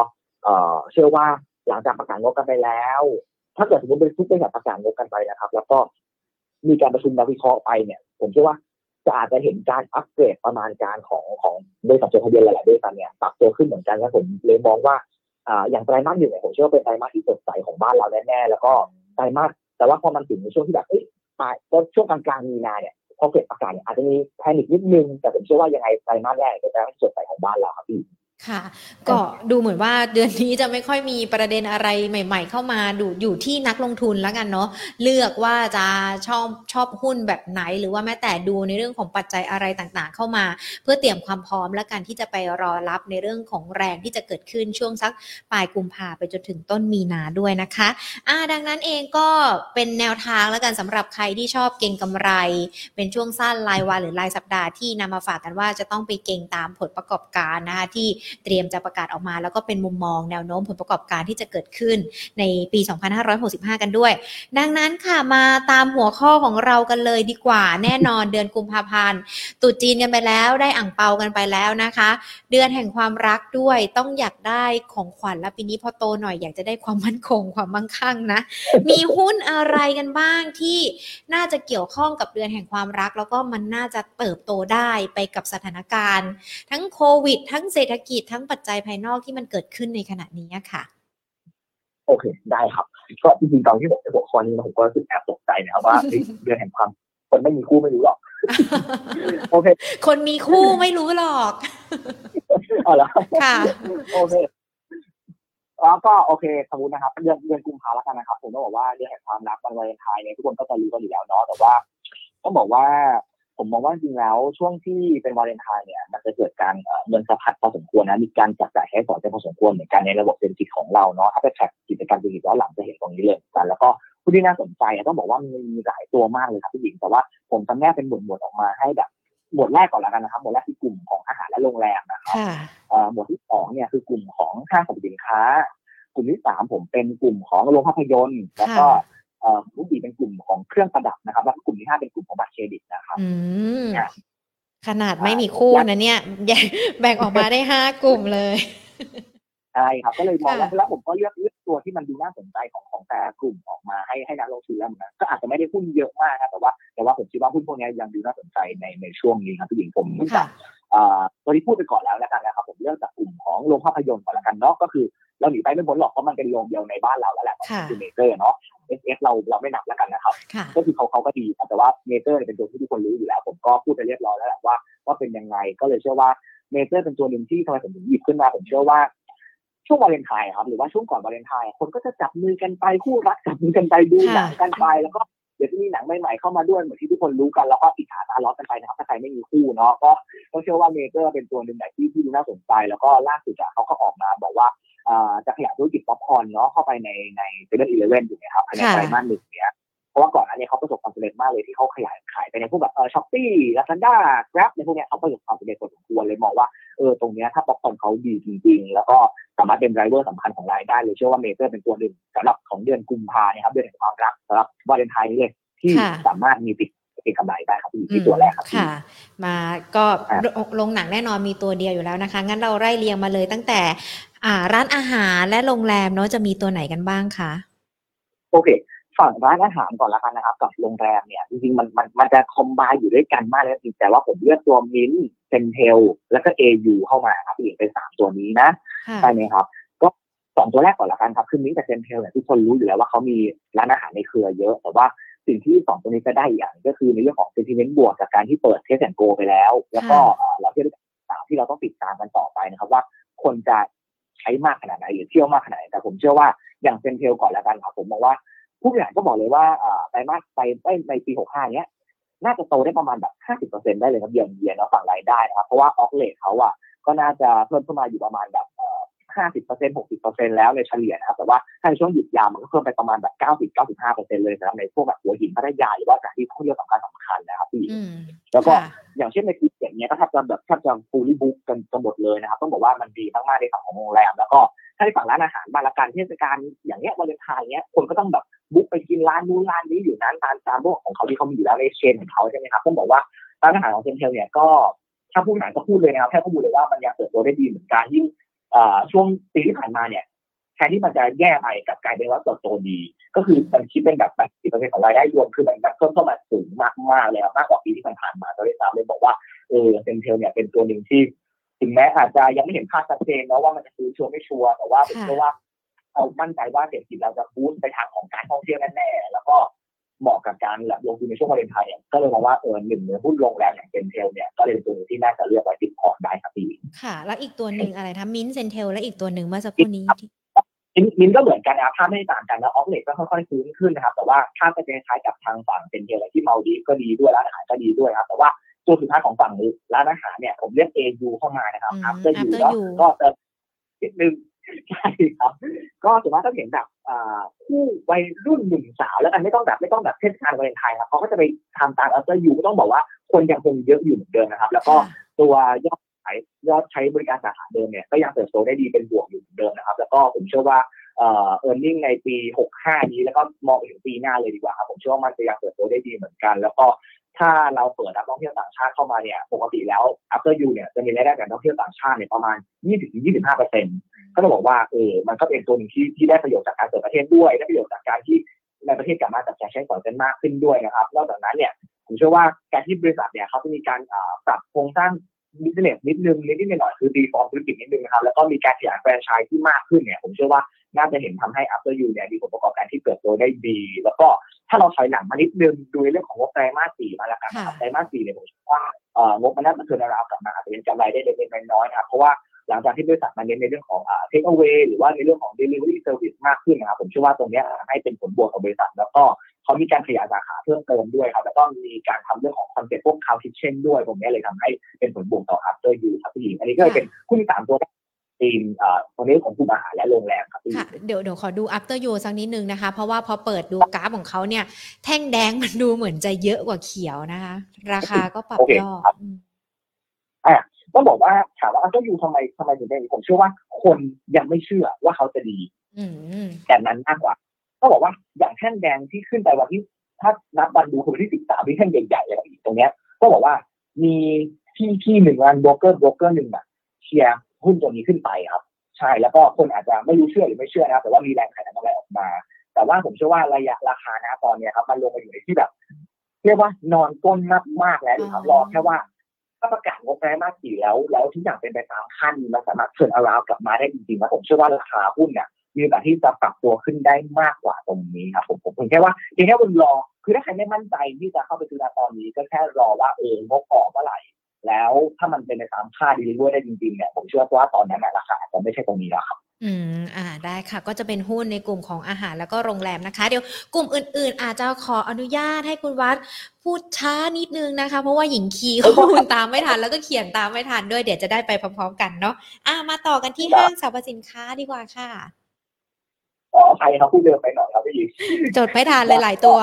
เชื่อว่าหลังจากประกาศงบกันไปแล้ว ถ้าเกิดสมมติเป็นทุกบริษัทประกาศงบกันไปนะครับ แล้วก็มีการประชุมนักวิเคราะห์ไปเนี่ย ผมเชื่อว่าจะอาจจะเห็นการอัปเกรดประมาณการของของบริษัทจดทะเบียนหลายๆบริษัทเนี่ยปรับตัวขึ้นเหมือนกันแล้วผมเลยมองว่าอ่าอย่างไตรมาสหนึ่งเนี่ยผมเชื่อว่าเป็นไตรมาสที่สดใสของบ้านเราแน่ๆแล้วก็ไตรมาสแต่ว่าพอมันถึงในช่วงที่แบบเอ้ยปลายก็ช่วงกลางๆมีนาเนี่ยพอเกิดประกาศเนี่ยอาจจะมีแพนิคนิดนึงแต่ผมเชื่อว่ายังไงไตรมาสแรกเป็นไตรมาสสดใสของบ้านเราครับพี่ ค่ะ ก็ดูเหมือนว่าเดือนนี้จะไม่ค่อยมีประเด็นอะไรใหม่ ๆ เข้ามาดูอยู่ที่นักลงทุนแล้วกันเนาะเลือกว่าจะชอบชอบหุ้นแบบไหน หรือว่าแม้แต่ดูในเรื่องของปัจจัยอะไรต่างๆ เข้ามา เพื่อเตรียมความพร้อมและการที่จะไปรอรับในเรื่องของแรงที่จะเกิดขึ้นช่วงสักปลายกุมภาไปจนถึงต้นมีนาด้วยนะคะอ่าดังนั้นเองก็เป็นแนวทางแล้วกันสำหรับใครที่ชอบเก็งกำไร เป็นช่วงสั้นรายวันหรือรายสัปดาห์ที่นำมาฝากกันว่าจะต้องไปเก็งตามผลประกอบการนะคะที่เตรียมจะประกาศออกมา แล้วก็เป็นมุมมองแนวโน้มผลประกอบการที่จะเกิดขึ้นในปี 2565 กันด้วย ดังนั้นค่ะมาตามหัวข้อของเรากันเลยดีกว่า แน่นอนเดือนกุมภาพันธ์ตุจีนกันไปแล้วได้อ่างเปากันไปแล้วนะคะ เดือนแห่งความรักด้วยต้องอยากได้ของขวัญและปีนี้พอโตหน่อยอยากจะได้ความมั่นคงความมั่งคั่งนะ มีหุ้นอะไรกันบ้างที่น่าจะเกี่ยวข้องกับเดือนแห่งความรัก แล้วก็มันน่าจะเติบโตได้ไปกับสถานการณ์ ทั้งโควิด ทั้งเศรษฐกิจทั้งปัจจัยภายนอกที่มันเกิดขึ้นในขณะนี้ค่ะ โอเค ได้ครับก็จริงๆตอนที่ผมจะหัวข้อนี้ผมก็รู้สึกแอบตกใจนะครับว่าเดือนแห่งความคนไม่มีคู่ไม่รู้หรอกโอเค คนมีคู่ไม่รู้หรอกเอาละค่ะ โอเคแล้วก็โอเคสมมตินะครับเดือนเดือนกุมภาแล้วกันนะครับผมต้องบอกว่าเดือนแห่งความรักวันวาเลนไทน์เนี่ยทุกคนก็จะรู้กันอยู่แล้วเนาะแต่ว่าต้องบอกว่า ผมมองว่าจริงแล้วช่วงที่เป็นวาเลนไทน์เนี่ยมันจะเกิดการเงินสะพัดพอสมควรนะมีการจับจ่ายใช้สอยกันพอสมควรเหมือนกันในระบบเศรษฐกิจของเราเนาะถ้าไปแท็กกิจการเศรษฐกิจย้อนหลังจะเห็นตรงนี้เลยกันแล้วก็ผู้ที่น่าสนใจต้องบอกว่ามันมีหลายตัวมากเลยครับพี่หญิงแต่ว่าผมจำแนกเป็นหมวดหมวดออกมาให้แบบหมวดแรกก่อนแล้วกันนะครับหมวดแรกคือกลุ่มของอาหารและโรงแรมนะครับหมวดที่สองเนี่ยคือกลุ่มของห้างสรรพสินค้า กลุ่มที่สามผมเป็นกลุ่มของโรงภาพยนตร์แล้วก็ ผู้ดีเป็นกลุ่มของเครื่องประดับนะครับ แล้วกลุ่มที่ห้าเป็นกลุ่มของบัตรเครดิตนะครับขนาดไม่มีคู่นะเนี่ยแบ่งออกมาได้ห้ากลุ่มเลยใช่ครับก็เลยมองว่าแล้วผมก็เลือกเลือกตัวที่มันดูน่าสนใจของของแต่กลุ่มออกมาให้ให้นักลงทุนแล้วนะก็อาจจะไม่ได้หุ้นเยอะมากนะแต่ว่าแต่ว่าผมคิดว่าหุ้นพวกนี้ยังดูน่าสนใจในในช่วงนี้ครับพี่หญิงผมเนื่องจากตัวที่พูดไปก่อนแล้วแล้วกันนะครับผมเลือกจากกลุ่มของโรงภาพยนตร์ก่อนละกันเนาะก็คือ เราหนีไปไม่พ้นหรอกเพราะมันเป็นโรงเดียวในบ้านเราแล้วแหละคือเมเจอร์เนาะ SF เราเราไม่นับแล้วกันนะครับ ก็คือเขาเขาก็ดีแต่ว่าเมเจอร์เป็นตัวที่ทุกคนรู้อยู่แล้ว ผมก็พูดไปเรียบร้อยแล้วแหละว่าว่าเป็นยังไงก็เลยเชื่อว่าเมเจอร์เป็นตัวหนึ่งที่ทำไมผมถึงหยิบขึ้นมาผมเชื่อว่าช่วงวาเลนไทน์ครับหรือว่าช่วงก่อนวาเลนไทน์คนก็จะจับมือกันไปคู่รักจับมือกันไปดูหนังกันไปแล้วก็เดี๋ยวจะมีหนังใหม่ๆเข้ามาด้วยเหมือนที่ทุกคนรู้กันแล้วก็อิจฉาตาร้อนกันไปนะครับถ้าใครไม่มีคู่เนาะก็ก็เชื่อว่าเมเจอร์เป็นตัวหนึ่งที่ที่ดูน่าสนใจ แล้วก็ล่าสุดเขาก็ออกมาบอกว่า จะขยายธุรกิจป๊อปคอร์นเนาะเข้าไปในในเซเว่นอีเลเว่นอยู่นะครับภายในไตรมาสหนึ่งเนี้ยเพราะว่าก่อนหน้านี้เขาประสบความสำเร็จมากเลยที่เขาขยายขายไปในพวกแบบเออช้อปปี้ลาซาด้าแกร็บในพวกนี้เขาประสบความสำเร็จพอสมควรเลยมองว่าเออตรงนี้ถ้าป๊อปคอร์นเขาดีจริง ๆ แล้วก็สามารถเป็น driver สำคัญของรายได้เลยเชื่อว่าเมเจอร์เป็นตัวหนึ่งสำหรับของเดือนกุมภาเนี่ยครับเดือนแห่งความรักสำหรับวาเลนไทน์เลยที่สามารถมีติด เก็งกำไรได้ครับที่ตัวแรกครับค่ะ มาก็โรงหนังแน่นอนมีตัวเดียวอยู่แล้วนะคะ งั้นเราไล่เรียงมาเลยตั้งแต่ อ่า ร้านอาหารและโรงแรมเนาะจะมีตัวไหนกันบ้างคะโอเคฝั่งร้านอาหารก่อนละกันนะครับ กับโรงแรมเนี่ยจริงๆมันมันมันจะ combine อยู่ด้วยกันมากเลยจริงแต่ว่าผมเลือกตัวมินเซนเทลแล้วก็ AU เข้ามาครับอีกเป็นสามตัวนี้นะใช่ไหมครับ ก็สองตัวแรกก่อนละกันครับคือมินกับเซนเทลเนี่ยทุกคนรู้อยู่แล้วว่าเขามีร้านอาหารในเครือเยอะ แต่ว่า สิ่งที่สองตัวนี้จะได้อย่างก็คือในเรื่องของ sentiment บวกจากการที่เปิด Test and Go ไปแล้ว แล้วก็เราที่สามที่เราต้องติดตามกันต่อไปนะครับว่าคนจะใช้มากขนาดไหนหรือเที่ยวมากขนาดไหนแต่ผมเชื่อว่าอย่างเซนเทลก่อนแล้วกันครับผมมองว่าผู้บริหารก็บอกเลยว่าไตรมาสไปในปี65เนี้ยน่าจะโตได้ประมาณแบบ50%ได้เลยครับเยียนเยียนเนาะฝั่งรายได้นะครับ เพราะว่า occ rate เขาอะก็น่าจะเพิ่มขึ้นมาอยู่ประมาณแบบ 50% 60%แล้วในเฉลี่ยนะครับ แต่ว่าถ้าในช่วงหยุดยาวมันก็เพิ่มไปประมาณแบบ90-95%เลยนะครับในพวกแบบหัวหินพัทยาหรือว่าสถานที่ท่องเที่ยวสำคัญสำคัญนะครับพี่แล้วก็อย่างเช่นในปีอย่างเงี้ยก็แทบจะแบบแทบจะฟูลี่บุ๊กกันหมดเลยนะครับ ต้องบอกว่ามันดีมากๆในฝั่งของโรงแรม แล้วก็ถ้าในฝั่งร้านอาหารบางละการเทศกาลอย่างเงี้ยวันเลนไทน์เงี้ยคนก็ต้องแบบบุ๊กไปกินร้านนู้นร้านนี้อยู่นั้นตามตามพวกของเขาที่เขามีอยู่แล้วในเชนของเขาใช่ไหมครับต้องบอกว่าร้านอาหารของเซนเทลเนี่ยก็ถ้าพูดหนังก็พูดเลยนะครับแค่พูดเลยว่ามันยังเติบโตได้ดีเหมือนกันยิ่ง ช่วงปีที่ผ่านมาเนี่ยแทนที่มันจะแย่ไปกับกลายเป็นว่าเติบโตดี ก็คือมันคิดเป็นแบบแบบสิบเปอร์เซ็นต์ของรายได้รวมคือมันเพิ่มเข้ามาสูงมากมากเลยมากกว่าปีที่ผ่านมาเราได้ตามเลยบอกว่าเออเซนเทลเนี่ยเป็นตัวหนึ่งที่ถึงแม้อาจจะยังไม่เห็นภาพชัดเจนนะว่ามันจะซื้อชัวร์ไม่ชัวร์แต่ว่าเป็นเพราะว่าเรามั่นใจว่าเศรษฐกิจเราจะบูสต์ไปทางของการท่องเที่ยวแน่ๆแล้วก็ เหมาะกับการลงทุนในช่วงวาเลนไทน์ก็เลยมองว่าเออหนึ่งในหุ้นโรงแรมอย่างเซนเทลเนี่ยก็เลยเป็นตัวที่น่าจะเลือกไว้ติดพอร์ตได้ครับพี่ค่ะ แล้วอีกตัวหนึ่งอะไรคะมินเซนเทลและอีกตัวหนึ่งเมื่อสักครู่นี้มินก็เหมือนกันนะครับถ้าไม่ต่างกันแล้ว occ rate ก็ค่อยๆฟื้นขึ้นนะครับ แต่ว่าถ้าจะคล้ายกับทางฝั่งเซนเทลที่มัลดีฟส์ก็ดีด้วยร้านอาหารก็ดีด้วยครับ แต่ว่าตัวสุดท้ายของฝั่งร้านอาหารเนี่ยผมเรียก AU เข้ามานะครับ after you ก็จะนิดนึง ใช่ครับ ก็สมมติถ้าเห็นแบบคู่วัยรุ่นหนุ่มสาวแล้วกันไม่ต้องแบบไม่ต้องแบบเทศกาลวาเลนไทน์ครับเขาก็จะไปทำตาม after you ก็ต้องบอกว่าคนยังคงเยอะอยู่เหมือนเดิมนะครับ แล้วก็ตัวยอดขายยอดใช้บริการสาขาเดิมเนี่ยก็ยังเติบโตได้ดีเป็นบวกอยู่เหมือนเดิมนะครับ แล้วก็ผมเชื่อว่าเออเออร์เน็งในปี 65 นี้แล้วก็มองไปถึงปีหน้าเลยดีกว่าครับผมเชื่อว่ามันจะยังเติบโตได้ดีเหมือนกัน แล้วก็ถ้าเราเปิดนักท่องเที่ยวต่างชาติเข้ามาเนี่ยปกติแล้ว after you เนี่ยจะมีรายได้จากนักท่องเที่ยวต่างชาติเนี่ยประมาณ 20-25เปอร์เซ็นต์ ก็ต้องบอกว่าเออมันก็เป็นตัวหนึ่งที่ที่ได้ประโยชน์จากการเปิดประเทศด้วยได้ประโยชน์จากการที่ในประเทศกลับมาจับจ่ายใช้สอยกันมากขึ้นด้วยนะครับ นอกจากนั้นเนี่ยผมเชื่อว่าการที่บริษัทเนี่ยเขาจะมีการปรับโครงสร้าง business นิดนึงนิดนิดหน่อยคือ reform ธุรกิจนิดนึงนะครับแล้วก็มีการขยายแฟรนไชส์ที่มากขึ้นเนี่ยผมเชื่อว่าน่าจะเห็นทำให้ After You เนี่ยมีผลประกอบการที่เติบโตได้ดี แล้วก็ถ้าเราถอยหลังมานิดนึงดูในเรื่องของงบไตรมาสสี่มาแล้วกันไตรมาสสี่เนี่ยผมว่าเอ่องบมันน่าจะ turnaround กลับมาอาจจะเป็นกำไรได้เล็กๆน้อยๆนะครับเพราะว่า หลังจากที่บริษัทมาเน้นในเรื่องของ take away หรือว่าในเรื่องของ delivery service มากขึ้นนะครับผมเชื่อว่าตรงนี้ให้เป็นผลบวกกับบริษัท แล้วก็เขามีการขยายสาขาเพิ่มเติมด้วยครับแล้วก็มีการทำเรื่องของคอนเซ็ปต์พวก cloud kitchen ด้วยตรงนี้เลยทำให้เป็นผลบวกต่อ after you ครับพี่หญิงอันนี้ก็เป็นหุ้นที่สามตัวธีมตรงนี้ของกลุ่มอาหารและโรงแรมครับค่ะเดี๋ยวเดี๋ยวขอดู after you สักนิดนึงนะคะ เพราะว่าพอเปิดดูกราฟของเขาเนี่ย แท่งแดงมันดูเหมือนจะเยอะกว่าเขียวนะคะ ราคาก็ปรับย่ออ่า ต้องบอกว่าถามว่า after you ทำไมทำไมถึงได้ผมเชื่อว่าคนยังไม่เชื่อว่าเขาจะดีแต่นั้นมากกว่าก็บอกว่าอย่างแท่งแดงที่ขึ้นไปวันที่ถ้านับวันดูคือวันที่สิบสามที่แท่งใหญ่ๆอะไรอีกตรงเนี้ย ก็บอกว่ามีที่ที่หนึ่งวันโบรกเกอร์โบรกเกอร์หนึ่งแบบเชียร์หุ้นตัวนี้ขึ้นไปครับ ใช่แล้วก็คนอาจจะไม่รู้เชื่อหรือไม่เชื่อนะครับแต่ว่ามีแรงขายอะไรออกมา แต่ว่าผมเชื่อว่าระยะราคานะตอนนี้ครับมันลงมาอยู่ในที่แบบเรียกว่านอนก้นมากมากแล้วครับรอแค่ว่า ถ้าประกาศงบไตรมาสสี่แล้ว แล้วทุกอย่างเป็นไปตามขั้นมันสามารถเชิญอาราวกลับมาได้จริงๆนะผมเชื่อว่าราคาหุ้นเนี่ยมีโอกาสที่จะปรับตัวขึ้นได้มากกว่าตรงนี้ครับผมผมแค่ว่าเพียงแค่คุณรอคือถ้าใครไม่มั่นใจที่จะเข้าไปซื้อตอนนี้ ก็แค่รอว่าเอองบออกเมื่อไหร่แล้วถ้ามันเป็นไปตามค่าดีลิเวอร์ได้จริงๆเนี่ยผมเชื่อว่าตอนนั้นราคาจะไม่ใช่ตรงนี้แล้วครับ อืม อ่า ได้ค่ะ ก็จะเป็นหุ้นในกลุ่มของอาหารแล้วก็โรงแรมนะคะ เดี๋ยวกลุ่มอื่น ๆ อาจจะขออนุญาตให้คุณวัดพูดช้านิดนึงนะคะ เพราะว่าหญิงคีข้อมูลตามไม่ทัน แล้วก็เขียนตามไม่ทันด้วย เดี๋ยวจะได้ไปพร้อม ๆ กันเนาะ อ่า มาต่อกันที่ห้างสรรพสินค้าดีกว่าค่ะอ๋อใครครับพูดเดิมไปหน่อยครับพี่จดไม่ทันเลยหลายตัว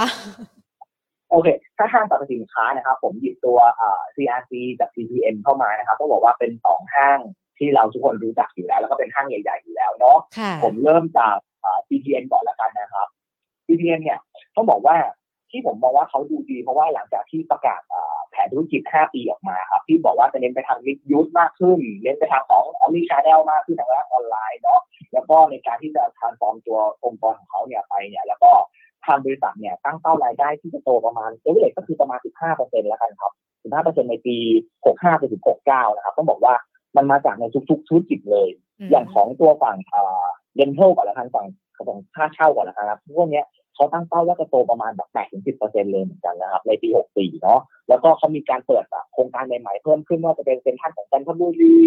โอเค ถ้าห้างสรรพสินค้านะครับ ผมหยิบตัวอ่า CRC จาก CPN เข้ามานะครับต้องบอกว่าเป็นสองห้าง ที่เราทุกคนรู้จักอยู่แล้ว แล้วก็เป็นห้างใหญ่ๆอยู่แล้วเนาะผมเริ่มจากอ่า CPN ก่อนละกันนะครับ CPN เนี่ยต้องบอกว่าที่ผมมองว่าเขาดูดี เพราะว่าหลังจากที่ประกาศแผนธุรกิจ 5 ปีออกมาครับ ที่บอกว่าจะเน้นไปทาง mixed-use มากขึ้น เน้นไปทางของ omni-channel มากขึ้นทางด้านออนไลน์เนาะแล้วก็ในการที่จะ transform ตัวองค์กรของเขาเนี่ยไปเนี่ย แล้วก็ทางบริษัทเนี่ยตั้งเป้ารายได้ที่จะโตประมาณเอเวอเรก็คือประมาณ 15%แล้วกันครับ 15%ในปี 65ไปถึง69 นะครับต้องบอกว่า มันมาจากในทุกๆธุรกิจเลย อย่างของตัวฝั่งเอ่อ rental ก่อนละกันฝั่งของค่าเช่าก่อนละครับพวกนี้เขาตั้งเป้าว่าจะโตประมาณแบบ8ถึง10%เลยเหมือนกันนะครับ ในปี64เนาะแล้วก็เขามีการเปิดโครงการใหม่ๆเพิ่มขึ้นว่าจะเป็นเซ็นทรัลของจันทบุรี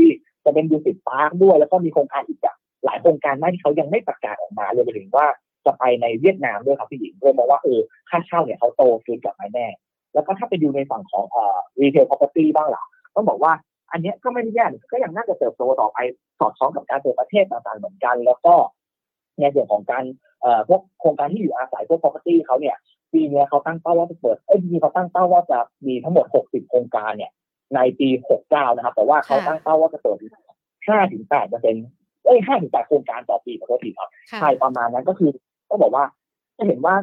จะเป็นดุสิตพาร์คด้วย แล้วก็มีโครงการอีกหลายโครงการมากที่เขายังไม่ประกาศออกมาเลยไปถึงว่าจะไปในเวียดนามด้วยครับพี่หญิงเลยมองว่าเออค่าเช่าเนี่ยเขาโตขึ้นกับไม่แน่ แล้วก็ถ้าไปดูในฝั่งของเอ่อรีเทลพ r o p e r t y บ้างล่ะต้องบอกว่า อันนี้ก็ไม่ได้แย่ก็ยังน่าจะเติบโตต่อไปสอดคล้องกับการเปิดประเทศต่างๆเหมือนกัน แล้วก็ในส่วนของการเอ่อพวกโครงการที่อยู่อาศัยพวก property เขาเนี่ยปีนี้เขาตั้งเป้าว่าจะเปิดเอ้ยปีเขาตั้งเป้าว่าจะมีทั้งหมด 60 โครงการเนี่ย ในปี 69 นะครับ แต่ว่าเขาตั้งเป้าว่าจะเปิด5ถึง8เปอร์เซ็นต์เอ้ย5ถึง8โครงการต่อปีขอโทษทีครับใช่ประมาณนั้นก็คือต้องบอกว่าจะเห็นว่า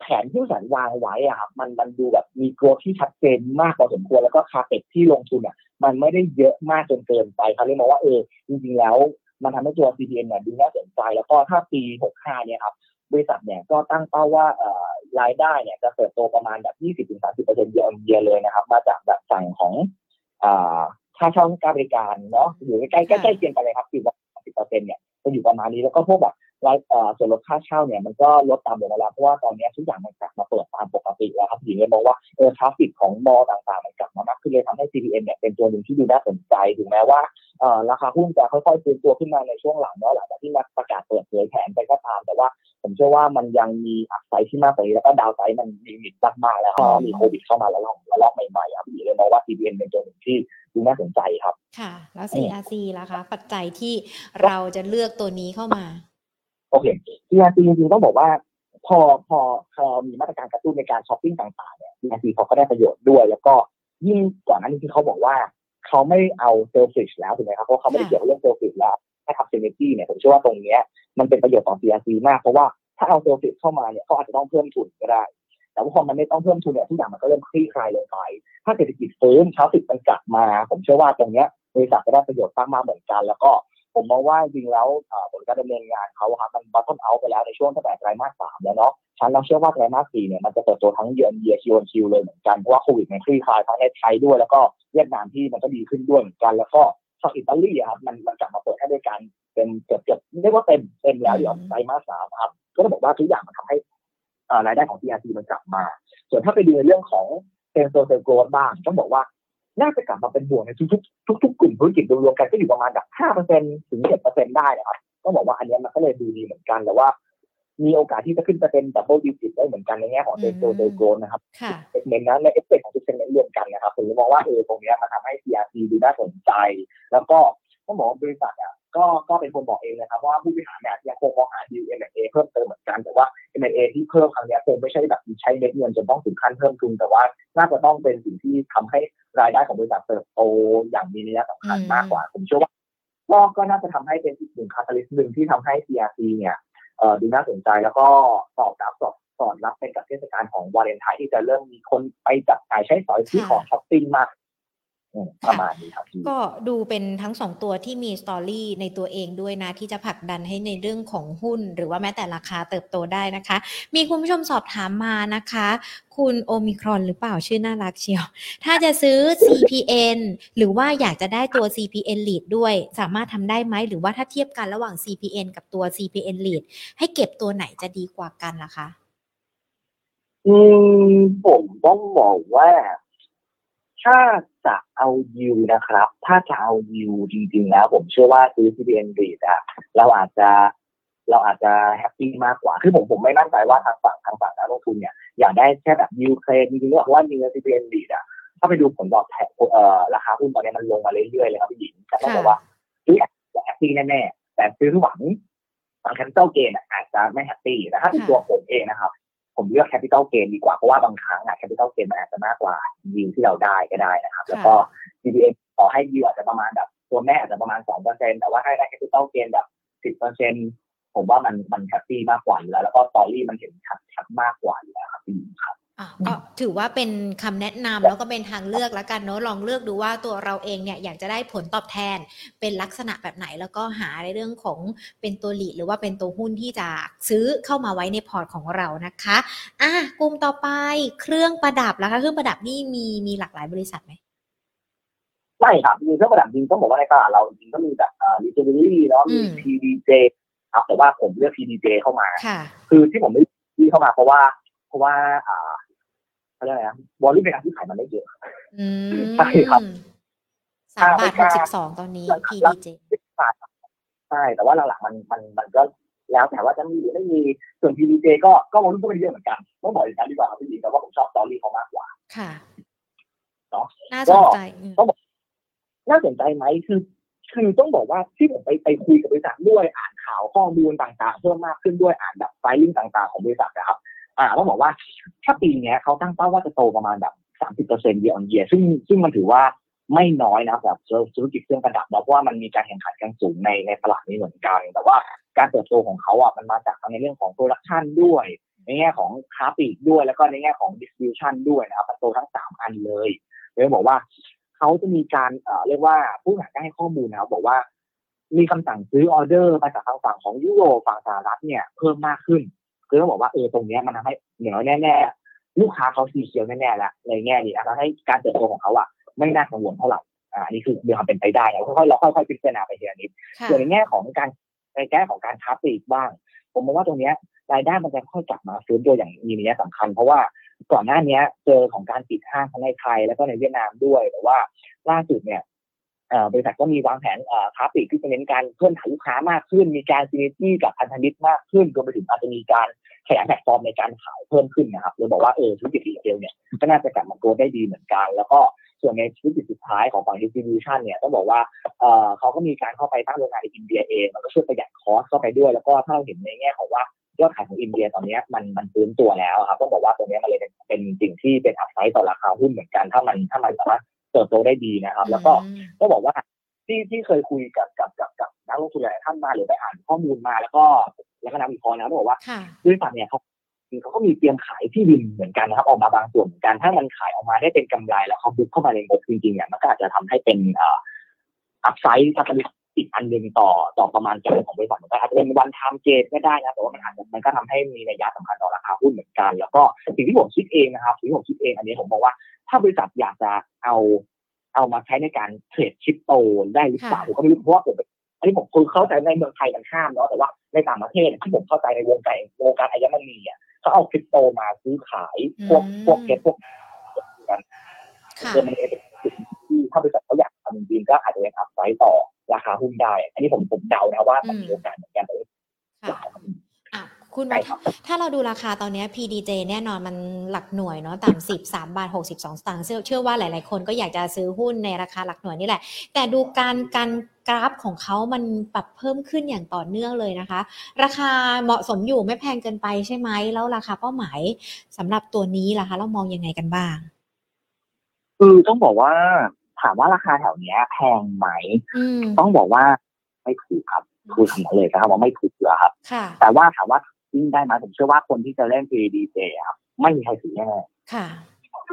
แผนที่สันวางไว้อะครับมันมันดูแบบมีกลัวที่ชัดเจนมากพอสมควรแล้วก็คาเปกที่ลงทุนอะ มันไม่ได้เยอะมากจนเกินไปเขาเลยมองว่าเออจริงๆแล้วมันทำให้ตัว CPN เนี่ยดูน่าสนใจ แล้วก็ถ้าปี 65 เนี่ยครับบริษัทเนี่ยก็ตั้งเป้าว่าเอ่อรายได้เนี่ยจะเติบโตประมาณแบบ 20-30%เยอะเยอะเลยนะครับ มาจากแบบสั่งของอ่าค่าเช่าการบริการเนาะอยู่ใกล้ใกล้ใกล้เคียงกันเลยครับอยู่ปอระมาณ10%เนี่ยจะอยู่ประมาณนี้แล้วก็พวกแบบ รายส่วนลดค่าเช่าเนี่ยมันก็ลดตามเวลาเพราะว่าตอนนี้ทุกอย่างมันกลับมาเปิดตามปกติแล้วครับถึงเลยมองว่าเออ traffic ของ mall ต่างๆ มันกลับมามามากขึ้นเลยทำให้ CPN เนี่ยเป็นตัวหนึ่งที่ดูน่าสนใจถึงแม้ว่าราคาหุ้นจะค่อยๆฟื้นตัวขึ้นมาในช่วงหลังเนาะหลังจากที่มาประกาศเปิดเผยแผนไปก็ตาม แต่ว่าผมเชื่อว่ามันยังมี upside ที่มากกว่านี้แล้วก็ downside มัน limit มากๆแล้วก็มีโควิดเข้ามาแล้วแล้วรอบใหม่ๆครับพี่เลยมองว่า CPN เป็นตัวหนึ่งที่ดูน่าสนใจครับ ค่ะ แล้ว CRC ล่ะคะ ปัจจัยที่เราจะเลือกตัวนี้เข้ามา โอเค CRC จริงๆต้องบอกว่า พอพอพอมีมาตรการกระตุ้นในการช้อปปิ้งต่างๆเนี่ย CRC เขาก็ได้ประโยชน์ด้วย แล้วก็ยิ่งก่อนหน้านี้ที่เขาบอกว่า เขาไม่เอา Selfridges แล้วถูกไหมครับเพราะเขาไม่ได้เกี่ยวกับเรื่อง Selfridges แล้วให้ทำ synergy เนี่ยผมเชื่อว่าตรงเนี้ยมันเป็นประโยชน์ต่อ CRC มากเพราะว่าถ้าเอา Selfridges เข้ามาเนี่ยเขาอาจจะต้องเพิ่มทุนก็ได้ แต่ว่าพอมันไม่ต้องเพิ่มทุนเนี่ยทุกอย่างมันก็เริ่มคลี่คลายลงไป ถ้าเศรษฐกิจฟื้นเช้าสิบมันกลับมา ผมเชื่อว่าตรงเนี้ยบริษัทจะได้ประโยชน์มากๆเหมือนกัน แล้วก็ ผมมองว่าจริงแล้วผลการดำเนินงานเขาครับมันบัตต้นเอาไปแล้วในช่วงตั้งแต่ไตรมาสสามแล้วเนาะฉันเราเชื่อว่าไตรมาสสี่เนี่ยมันจะเติบโตทั้งเยือนเยียคิวคิวเลยเหมือนกันเพราะว่าโควิดมันคลี่คลายทั้งในไทยด้วย แล้วก็เวียดนามที่มันก็ดีขึ้นด้วยเหมือนกัน แล้วก็ฝั่งอิตาลีครับมันมันกลับมาเปิดให้บริการเป็นเกือบเกือบเรียกว่าเต็มเต็มแล้วอย่างไตรมาสสามครับก็ต้องบอกว่าทุกอย่างมันทำให้รายได้ของ CRC มันกลับมา ส่วนถ้าไปดูในเรื่องของ same store sales growth บ้างต้องบอกว่า น่าจะกลับมาเป็นบวกในทุกๆทุกๆกลุ่มธุรกิจรวมๆกันก็อยู่ประมาณแบบห้าเปอร์เซ็นถึงเจ็ดเปอร์เซ็นได้นะครับต้องบอกว่าอันนี้มันก็เลยดูดีเหมือนกันแต่ว่า มีโอกาสที่จะขึ้นไปเป็น double digit ได้เหมือนกันในแง่ของ same store sales growth นะครับเอฟเมนนั้นในเอฟเฟกของทุก segment รวมกันนะครับผมมองว่าเออตรงนี้มันทำให้ CRC ดูน่าสนใจ แล้วก็ต้องบอกว่าบริษัทอะ ก็ก็เป็นคนบอกเองนะครับว่าผู้บริหารเนี่ยยังคงมองหาดีล M&A เพิ่มเติมเหมือนกันแต่ว่า M&A ที่เพิ่มครั้งนี้คงไม่ใช่แบบใช้เม็ดเงินจนต้องถึงขั้นเพิ่มทุนแต่ว่าน่าจะต้องเป็นสิ่งที่ทำให้รายได้ของบริษัทเติบโตอย่างมีนัยสำคัญมากกว่า ผมเชื่อว่าก็ก็น่าจะทำให้เป็นอีกหนึ่ง catalyst หนึ่งที่ทำให้ CRC เนี่ยเอ่อดูน่าสนใจแล้วก็ตอบรับสอดสอดรับเป็นกับเทศกาลของวาเลนไทน์ที่จะเริ่มมีคนไปจับจ่ายใช้สอยที่ของช้อปปิ้งมาก ประมาณนี้ครับก็ดูเป็นทั้งสองตัวที่มี story ในตัวเองด้วยนะ ที่จะผลักดันให้ในเรื่องของหุ้น หรือว่าแม้แต่ราคาเติบโตได้นะคะ มีคุณผู้ชมสอบถามมานะคะ คุณโอมิครอนหรือเปล่าชื่อน่ารักเชียว ถ้าจะซื้อ CPN หรือว่าอยากจะได้ตัว CPN lead ด้วย สามารถทำได้ไหม หรือว่าถ้าเทียบกันระหว่าง CPN กับตัว CPN lead ให้เก็บตัวไหนจะดีกว่ากันล่ะคะ อืมผมต้องบอกว่า ถ้าจะเอายิวนะครับ ถ้าจะเอายิวจริงๆแล้วผมเชื่อว่าซื้อ CPN REIT อะเราอาจจะเราอาจจะ happy มากกว่า คือผมผมไม่มั่นใจว่าทางฝั่งทางฝั่งนักลงทุนเนี่ย อยากได้แค่แบบยิวเครดจริงๆแล้วว่ายิว CPN REIT อะถ้าไปดูผลตอบแทนเอ่อราคาหุ้นตอนนี้มันลงมาเรื่อยๆเลยครับพี่หญิงแต่ต้องบอกว่าซื้อ happy แน่ๆแต่ซื้อหวังฝั่ง capital gain อาจจะไม่ happy แต่ถ้าเป็นตัวผมเองนะครับ ผมเลือก capital gain ดีกว่า เพราะว่าบางครั้งอะ capital gain มันอาจจะมากกว่ายิวที่เราได้ก็ได้นะครับ แล้วก็ CPN ขอให้ยิวอาจจะประมาณแบบตัวแม่อาจจะประมาณสองเปอร์เซ็นแต่ว่าให้ได้ capital gain แบบสิบเปอร์เซ็นผมว่ามันมัน happy มากกว่าอยู่แล้ว แล้วก็ story มันเห็นชัดชัดมากกว่าอยู่แล้วครับพี่ครับ ก็ถือว่าเป็นคำแนะนำแล้วก็เป็นทางเลือกแล้วกันเนาะลองเลือกดูว่าตัวเราเองเนี่ยอยากจะได้ผลตอบแทนเป็นลักษณะแบบไหน แล้วก็หาในเรื่องของเป็นตัว REIT หรือว่าเป็นตัวหุ้นที่จะซื้อเข้ามาไว้ในพอร์ตของเรานะคะอะกลุ่มต่อไปเครื่องประดับแล้วคะเครื่องประดับนี่มีมีหลากหลายบริษัทไหมไม่ครับมีเครื่องประดับจริงต้องบอกว่าในตลาดเราจริงก็มีแบบอ่าลิเจอรี่เนาะมี PDJ ครับแต่ว่าผมเลือก PDJ เข้ามา คือที่ผมไม่ที่เข้ามาเพราะว่า เพราะว่าอ่า เขาเรียกอะไรนะวอลลุ่มในการที่ขายมันไม่เยอะใช่ครับสามบาทหกสิบสองตอนนี้ PDJ ใช่แต่ว่าหลังๆมันมันมันก็แล้วแต่ว่าจะมีหรือไม่มีส่วน PDJ ก็ก็วอลลุ่มก็ไม่เยอะเหมือนกันต้องบอกอย่างนั้นดีกว่าครับพี่แต่ว่าผมชอบสตอรี่เขามากกว่า ค่ะเนาะน่าสนใจต้องบอกน่าสนใจไหมคือคือต้องบอกว่าที่ผมไปไปคุยกับบริษัทด้วยอ่านข่าวข้อมูลต่างๆ เพิ่มมากขึ้นด้วยอ่านแบบไฟลิ่งต่าง ๆของบริษัทนะครับ อ่าต้องบอกว่า ถ้าปีนี้เขาตั้งเป้าว่าจะโตประมาณแบบสามสิบเปอร์เซ็นต์เยียร์ออนเยียซึ่งซึ่งมันถือว่าไม่น้อยนะแบบธุรกิจเครื่องประดับเพราะว่ามันมีการแข่งขันกันสูงในในตลาดนี้เหมือนกัน แต่ว่าการเติบโตของเขาอะมันมาจากในเรื่องของ production ด้วยในแง่ของค้าปลีกด้วย แล้วก็ในแง่ของ distribution ด้วยนะครับมันโตทั้งสามอันเลยเลยบอกว่าเขาจะมีการเอ่อเรียกว่าผู้บริหารได้ให้ข้อมูลนะครับบอกว่า มีคำสั่งซื้อออเดอร์มาจากทางฝั่งของยุโรปฝั่งสหรัฐเนี่ยเพิ่มมากขึ้น คือต้องบอกว่าเออตรงนี้มันทำให้เหนือแน่ๆลูกค้าเขาสีเขียวแน่ๆแล้วในแง่นี้นะให้การเติบโตของเขาอะไม่น่ากังวลเท่าไหร่อ่านี่คือมีความเป็นไปได้เราค่อยๆเราค่อยๆพิจารณาไปทีละนิดส่วนในแง่ของการในแง่ของการค้าปลีกบ้าง ผมมองว่าตรงนี้รายได้มันจะค่อยกลับมาฟื้นตัวอย่างมีนัยสำคัญ เพราะว่าก่อนหน้านี้เจอของการปิดห้างทั้งในไทยแล้วก็ในเวียดนามด้วยแต่ว่าล่าสุดเนี่ย บริษัทก็มีวางแผนค้าปลีกที่จะเน้นการเพิ่มฐานลูกค้ามากขึ้น มีการ synergy กับพันธมิตรมากขึ้นรวมไปถึงอาจจะมีการขยายแพลตฟอร์มในการขายเพิ่มขึ้นนะครับเลยบอกว่าเออธุรกิจ retail เนี่ยก็น่าจะกลับมา grow ได้ดีเหมือนกัน แล้วก็ส่วนในธุรกิจสุดท้ายของฝั่ง distribution เนี่ยต้องบอกว่าเออเขาก็มีการเข้าไปตั้งโรงงานในอินเดียเองมันก็ช่วยประหยัด cost เข้าไปด้วย แล้วก็ถ้าเราเห็นในแง่ของว่ายอดขายของอินเดียตอนนี้มันมันฟื้นตัวแล้วครับต้องบอกว่าตรงนี้มันเลยเป็นสิ่งที่เป็น upside ต่อราคาหุ้นเหมือนกัน ถ้ามันถ้ามันสามารถ เติบโตได้ดีนะครับ แล้วก็ก็บอกว่าที่ที่เคยคุยกับกับกับกับนักลงทุนหลายท่านมาหรือไปอ่านข้อมูลมาแล้วก็แล้วก็นักวิเคราะห์นะบอกว่าบริษัทเนี่ยเขาเขาก็มีเตรียมขายที่ดินเหมือนกันนะครับ ออกมาบางส่วนเหมือนกันถ้ามันขายออกมาได้เป็นกำไรแล้วเขาบุกเข้ามาในงบจริงๆเนี่ยมันก็อาจจะทำให้เป็นอัพไซด์ทัศน อีกอันหนึ่งต่อต่อประมาณการของบริษัทมันก็อาจจะเป็นวันทามเกตก็ได้นะแต่ว่ามันอาจจะมันก็ทำให้มีนัยยะสำคัญต่อราคาหุ้นเหมือนกัน แล้วก็สิ่งที่ผมคิดเองนะครับสิ่งที่ผมคิดเองอันนี้ผมบอกว่า ถ้าบริษัทอยากจะเอาเอามาใช้ในการเทรดคริปโตได้หรือเปล่าผมก็ไม่รู้เพราะว่าผมอันนี้ผมคือเข้าใจในเมืองไทยมันห้ามเนาะแต่ว่าในต่างประเทศที่ผมเข้าใจในวงการวงการอายมันมีอะเขาเอาคริปโตมาซื้อขายพวกพวกเก็ตพวกกันเออมันเป็นสิ่งที่ถ้าบริษัทเขาอยาก ทำจริงๆก็อาจจะเป็นอัพไซด์ต่อราคาหุ้นได้ อันนี้ผมผมเดานะว่ามันมีโอกาสเหมือนกันเลยคุณวัถ้าเราดูราคาตอนนี้ PDJ แน่นอนมันหลักหน่วยเนาะต่ำสิบสามบาทหกสิบสองสตางค์เชื่อว่าหลาย ๆ คนก็อยากจะซื้อหุ้นในราคาหลักหน่วยนี่แหละ แต่ดูการการกราฟของเขามันปรับเพิ่มขึ้นอย่างต่อเนื่องเลยนะคะ ราคาเหมาะสมอยู่ไม่แพงเกินไปใช่ไหมแล้วราคาเป้าหมายสำหรับตัวนี้ล่ะคะ เรามองยังไงกันบ้าง คือต้องบอกว่า ถามว่าราคาแถวเนี้ยแพงไหม ต้องบอกว่าไม่ถูกครับคือคำนั้นเลยนะครับว่าไม่ถูกเลยครับ แต่ว่าถามว่ายิ่งได้ไหมผมเชื่อว่าคนที่จะเล่น PDJ ครับไม่มีใครถือแน่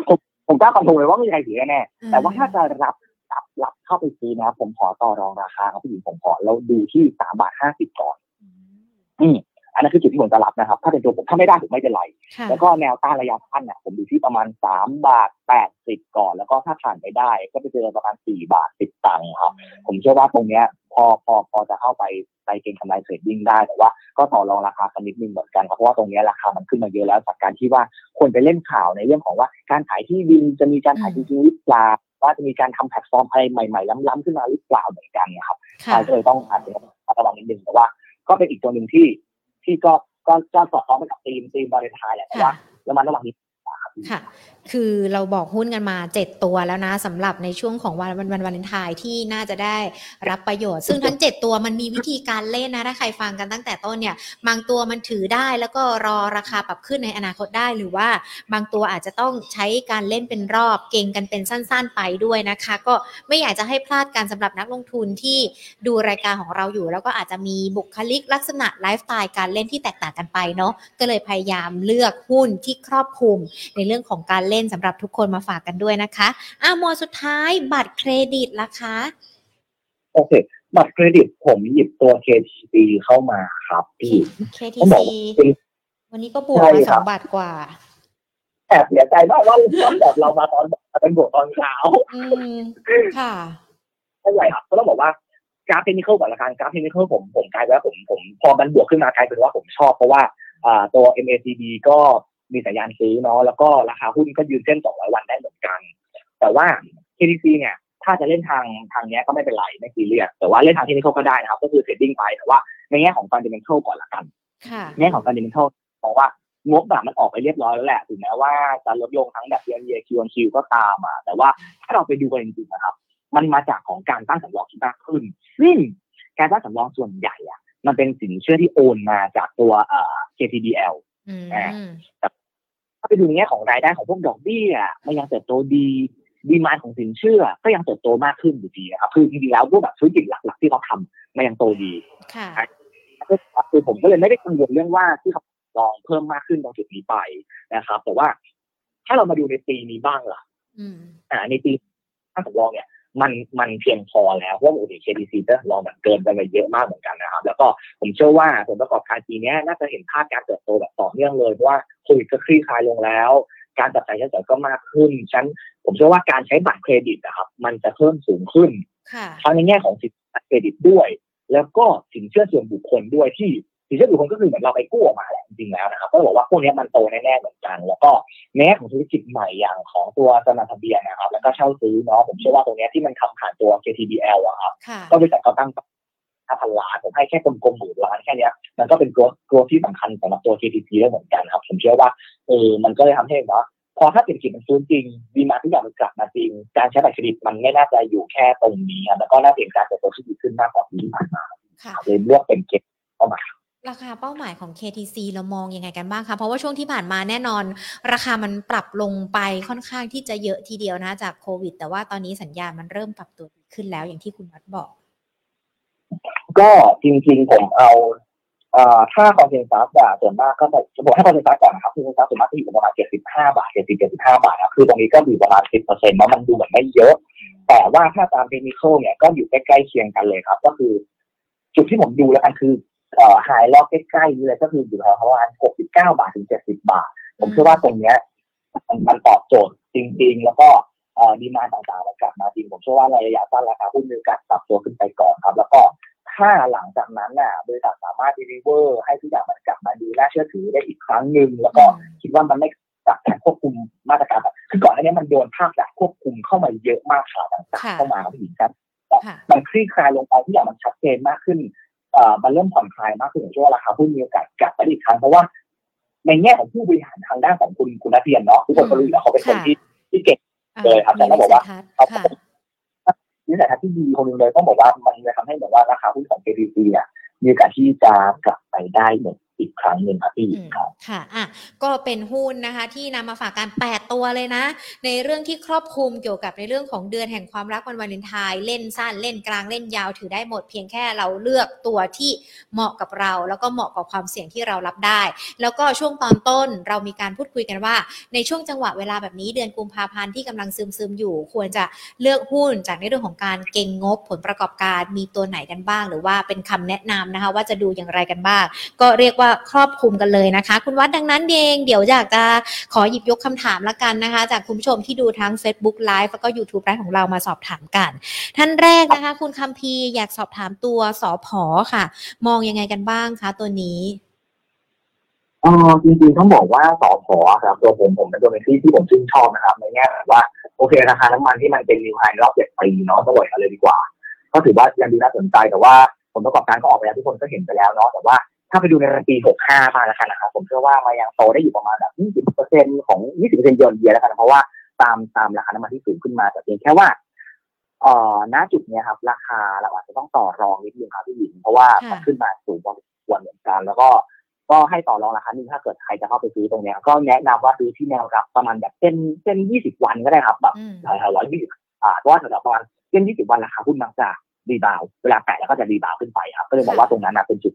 ผมผมกล้า confirm เลยว่าไม่มีใครถือแน่แต่ว่าถ้าจะรับรับรับเข้าไปซื้อนะผมขอต่อรองราคาครับพี่หญิงผมขอเราดูที่สามบาทห้าสิบก่อนอืม อันนั้นคือจุดที่ผมจะรับนะครับ ถ้าเป็นตัวผมถ้าไม่ได้ผมไม่เป็นไร แล้วก็แนวต้านระยะสั้นเนี่ยผมดูที่ประมาณสามบาทแปดสิบก่อน แล้วก็ถ้าผ่านไปได้ ก็ไปเจอประมาณสี่บาทสิบตังค์ครับ ผมเชื่อว่าตรงเนี้ยพอพอพอจะเข้าไปไปเก็งกำไร trading ได้แต่ว่าก็ต่อรองราคากันนิดนึงเหมือนกันครับเพราะว่าตรงนี้ราคามันขึ้นมาเยอะแล้วจากการที่ว่าคนไปเล่นข่าวในเรื่องของว่าการขายที่ดินจะมีการขายจริงหรือเปล่าว่าจะมีการทำแพลตฟอร์มอะไรใหม่ๆล้ำๆขึ้นมาหรือเปล่าเหมือนกันนะครับก็เลยต้องอาจจะระวังนิดนึงแต่ว่า ก็เป็นอีกตัวหนึ่งที่ ที่ก็ก็จะสอดคล้องไปกับธีมธีมบริษัทแหละแต่ว่าแล้วมันระหว่างนี้ ค่ะ คือเราบอกหุ้นกันมาเจ็ดตัวแล้วนะสำหรับในช่วงของวันวันวันวาเลนไทน์ที่น่าจะได้รับประโยชน์ ซึ่งทั้งเจ็ดตัวมันมีวิธีการเล่นนะ ถ้าใครฟังกันตั้งแต่ต้นเนี่ย บางตัวมันถือได้แล้วก็รอราคาปรับขึ้นในอนาคตได้หรือว่า บางตัวอาจจะต้องใช้การเล่นเป็นรอบเก่งกันเป็นสั้น ๆ ไปด้วยนะคะ ก็ไม่อยากจะให้พลาดการสำหรับนักลงทุนที่ดูรายการของเราอยู่ แล้วก็อาจจะมีบุคลิกลักษณะไลฟ์สไตล์การเล่นที่แตกต่างกันไปเนาะก็เลยพยายามเลือกหุ้นที่ครอบคลุมในเรื่องของการเล่นสำหรับทุกคนมาฝากกันด้วยนะคะอะมอสุดท้ายบัตรเครดิตละคะโอเคบัตรเครดิตผมหยิบตัว KTC เข้ามาครับพี่ KTC วันนี้ก็บวกมาสองบาทกว่าแอบเสียใจมากว่าตอนแบบเรามาตอนเป็นบวกตอนเช้าค่ะไม่ใช่ครับก็ต้องบอกว่ากราฟเทคนิคก่อนละกันกราฟเทคนิคผมผมกลายว่าผมผมพอมันบวกขึ้นมากลายเป็นว่าผมชอบเพราะว่าอ่าตัว MACD ก็ มีสัญญาณซื้อเนาะแล้วก็ราคาหุ้นก็ยืนเส้น200 วันได้เหมือนกัน แต่ว่า KTC เนี่ย ถ้าจะเล่นทางทางนี้ก็ไม่เป็นไรไม่ซีเรียสแต่ว่าเล่นทางที่นี่เขาก็ได้นะครับ ก็คือ trading ไปแต่ว่าในแง่ของ fundamental ก่อนละกันแง่ของ fundamental เพราะว่างบแบบมันออกไปเรียบร้อยแล้วแหละถึงแม้ว่าจะลดลงทั้งแบบ Y on Y Q on Q ก็ตามมาแต่ว่าถ้าเราไปดูกันจริงๆนะครับ มันมาจากของการตั้งสำรองที่มากขึ้นซึ่งการตั้งสำรองส่วนใหญ่อะมันเป็นสินเชื่อที่โอนมาจากตัวเอ่อ KTBL อ่าแต่ถ้า ไปดูในแง่ของรายได้ของพวกดอกเบี้ยมันยังเติบโตดีดีมานของสินเชื่อ ก็ยังเติบโตมากขึ้นอยู่ดีนะครับคือจริงๆแล้วพวกแบบธุรกิจหลัก ๆ ที่เขาทำมันยังโตดีค่ะคือผมก็เลยไม่ได้กังวลเรื่องว่าที่เขาลองเพิ่มมากขึ้นตรงจุดนี้ไปนะครับแต่ว่าถ้าเรามาดูในปีนี้บ้างล่ะอ่าในปีถ้าสำรองเนี่ย มันมันเพียงพอแล้วเพราะว่าโอ้โห KDC จะลองแบบเกินไปมาเยอะมากเหมือนกันนะครับ แล้วก็ผมเชื่อว่าผลประกอบการปีนี้น่าจะเห็นภาพการเติบโตแบบต่อเนื่องเลยเพราะว่าโควิดก็คลี่คลายลงแล้ว การตัดสินใจใช้จ่ายก็มากขึ้นฉันผมเชื่อว่าการใช้บัตรเครดิตนะครับ มันจะเพิ่มสูงขึ้นทั้งในแง่ของสินเชื่อเครดิตด้วย แล้วก็สินเชื่อส่วนบุคคลด้วยที่ สินเชื่อบุคคลก็คือเหมือนเราไปกู้ออกมาแหละจริงๆแล้วนะครับก็บอกว่าพวกนี้มันโตแน่ๆเหมือนกัน แล้วก็แม้ของธุรกิจใหม่อย่างของตัวสนับทะเบียนนะครับ แล้วก็เช่าซื้อเนาะผมเชื่อว่าตรงนี้ที่มันทำผ่านตัว KTBL อะครับก็บริษัทเขาตั้งห้าพันล้านผมให้แค่กลมๆหมื่นล้านแค่นี้มันก็เป็นตัวตัวที่สำคัญสำหรับตัว KTP ได้เหมือนกันครับ ผมเชื่อว่าเออมันก็เลยทำให้เนาะพอถ้าเศรษฐกิจมันฟื้นจริงดีมาทุกอย่างมันกลับมาจริง การใช้บัตรเครดิตมันไม่น่าจะอยู่แค่ตรงนี้แล้วก็น่าจะเป็นการเติบโตที่ดีขึ้นมากกว่าที่ผ่านมาเลยเลือกเป็นเก็บเข้ามา ราคาเป้าหมายของ KTC เรามองยังไงกันบ้างคะ เพราะว่าช่วงที่ผ่านมาแน่นอน ราคามันปรับลงไปค่อนข้างที่จะเยอะทีเดียวนะจากโควิด แต่ว่าตอนนี้สัญญาณมันเริ่มปรับตัวขึ้นแล้วอย่างที่คุณวัดบอก ก็จริงๆผมเอาถ้า consensus อะส่วนมากก็จะบอกให้ consensus ก่อนนะครับ consensus ส่วนมากจะอยู่ประมาณเจ็ดสิบห้าบาทเจ็ดสิบเจ็ดสิบห้าบาทนะคือตรงนี้ก็อยู่ประมาณสิบเปอร์เซ็นต์มันดูเหมือนไม่เยอะ แต่ว่าถ้าตามเทคนิคเนี่ยก็อยู่ใกล้ๆเคียงกันเลยครับ ก็คือ จุดที่ผมดูแล้วกันคือ high รอบใกล้ๆนี่เลยก็คืออยู่ประมาณหกสิบเก้าบาทถึงเจ็ดสิบบาท ผมเชื่อว่าตรงเนี้ยมันมันตอบโจทย์จริง ๆ แล้วก็เอ่อดีมาต่างๆมันกลับมาจริง ผมเชื่อว่าในระยะสั้นราคาหุ้นมีโอกาสปรับตัวขึ้นไปก่อนครับ แล้วก็ถ้าหลังจากนั้นน่ะบริษัทสามารถดีลิเวอร์ให้ทุกอย่างมันกลับมาดีน่าเชื่อถือได้อีกครั้งหนึ่งแล้วก็คิดว่ามันไม่จากการควบคุมมาตรการแบบคือก่อนหน้านี้มันโดนภาคจากควบคุมเข้ามาเยอะมากข่าวต่างๆเข้ามาผู้หญิงครับ มันคลี่คลายลงไปทุกอย่างมันชัดเจนมากขึ้น มันเริ่มผ่อนคลายมากขึ้นผมเชื่อว่าราคาหุ้นมีโอกาสกลับไปอีกครั้งเพราะว่า ในแง่ของผู้บริหารทางด้านของคุณคุณนัทเรียนเนาะทุกคนก็รู้อยู่แล้วเขาเป็นคนที่ที่เก่งเลยครับแต่ต้องบอกว่าเขานิสัยทัศน์ที่ดีคนหนึ่งเลยต้องบอกว่ามันจะทำให้แบบว่าราคาหุ้นของ KTC เนี่ยมีโอกาสที่จะกลับไปได้เหมือน อีกครั้งหนึ่งครับพี่ครับค่ะอะก็เป็นหุ้นนะคะ ที่นำมาฝากการแปดตัวเลยนะ ในเรื่องที่ครอบคลุมเกี่ยวกับในเรื่องของเดือนแห่งความรักวันวาเลนไทน์เล่นสั้นเล่นกลางเล่นยาวถือได้หมดเพียงแค่เราเลือกตัวที่เหมาะกับเรา แล้วก็เหมาะกับความเสี่ยงที่เรารับได้ แล้วก็ช่วงตอนต้นเรามีการพูดคุยกันว่า ในช่วงจังหวะเวลาแบบนี้เดือนกุมภาพันธ์ที่กำลังซึมซึมอยู่ ควรจะเลือกหุ้นจากในเรื่องของการเก็งงบผลประกอบการมีตัวไหนกันบ้าง หรือว่าเป็นคำแนะนำนะคะ ว่าจะดูอย่างไรกันบ้าง ก็เรียกว่าครอบคลุมกันเลยนะคะ คุณวัดดังนั้นเองเดี๋ยวอยากจะขอหยิบยกคำถามละกันนะคะ จากคุณผู้ชมที่ดูทั้ง Facebook Live แล้วก็ YouTube ไลฟ์ของเรามาสอบถามกัน ท่านแรกนะคะ คุณคัมพีอยากสอบถามตัวสอพอค่ะ มองยังไงกันบ้างคะตัวนี้อ๋อจริงๆต้องบอกว่าสอพอครับตัวผมผมเป็นตัวเป็นที่ที่ผมชื่นชอบนะครับในแง่ว่าโอเคราคาน้ำมันที่มันเป็นนิวไฮรอบเจ็ดปีเนาะต้องบอกเลยดีกว่า ก็ถือว่ายังดูน่าสนใจแต่ว่าผลประกอบการก็ออกไปแล้วทุกคนก็เห็นไปแล้วเนาะแต่ว่า ถ้าไปดูในปี 65 มาแล้วกันนะครับผมเชื่อว่ามายังโตได้อยู่ประมาณแบบ 20%ของ 20%เยนเยียแล้วกันเพราะว่าตามตามราคาน้ำมันที่สูงขึ้นมาแต่เพียงแค่ว่าเอ่อณจุดเนี้ยครับ ราคาเราอาจจะต้องต่อรองนิดนึงครับพี่หญิงเพราะว่ามันขึ้นมาสูงพอสมควรเหมือนกัน แล้วก็ก็ให้ต่อรองราคาหนึ่งถ้าเกิดใครจะเข้าไปซื้อตรงเนี้ยก็แนะนำว่าซื้อที่แนวรับประมาณแบบเส้นเส้น20วันก็ได้ครับแบบแถวร้อยยี่สิบอ่าเพราะว่าแถวประมาณเส้น20วันราคาหุ้นมักจะรีบาวเวลาแตะแล้วก็จะรีบาวขึ้นไปครับก็เลยบอกว่าตรงนั้นเป็นจุด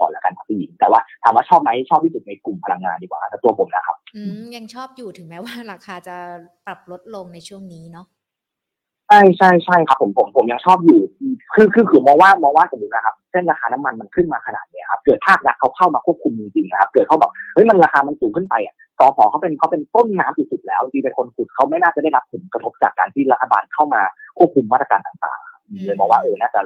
ก่อนแล้วกันครับพี่หญิง แต่ว่าถามว่าชอบไหมชอบที่สุดในกลุ่มพลังงานดีกว่าถ้าตัวผมนะครับอืมยังชอบอยู่ถึงแม้ว่าราคาจะปรับลดลงในช่วงนี้เนาะใช่ใช่ใช่ครับผมผมผมยังชอบอยู่ คือคือคือมองว่ามองว่าสมมตินะครับเส้นราคาน้ำมันมันขึ้นมาขนาดนี้ครับเกิดภาครัฐเขาเข้ามาควบคุมจริงๆนะครับเกิดเขาบอกเฮ้ยมันราคามันสูงขึ้นไปอะสพเขาเป็นเขาเป็นต้นน้ำสุดๆแล้วจริงเป็นคนขุดเขาไม่น่าจะได้รับผลกระทบจากการที่รัฐบาลเข้ามาควบคุมมาตรการต่างๆเลยมองว่าเออน่าจะ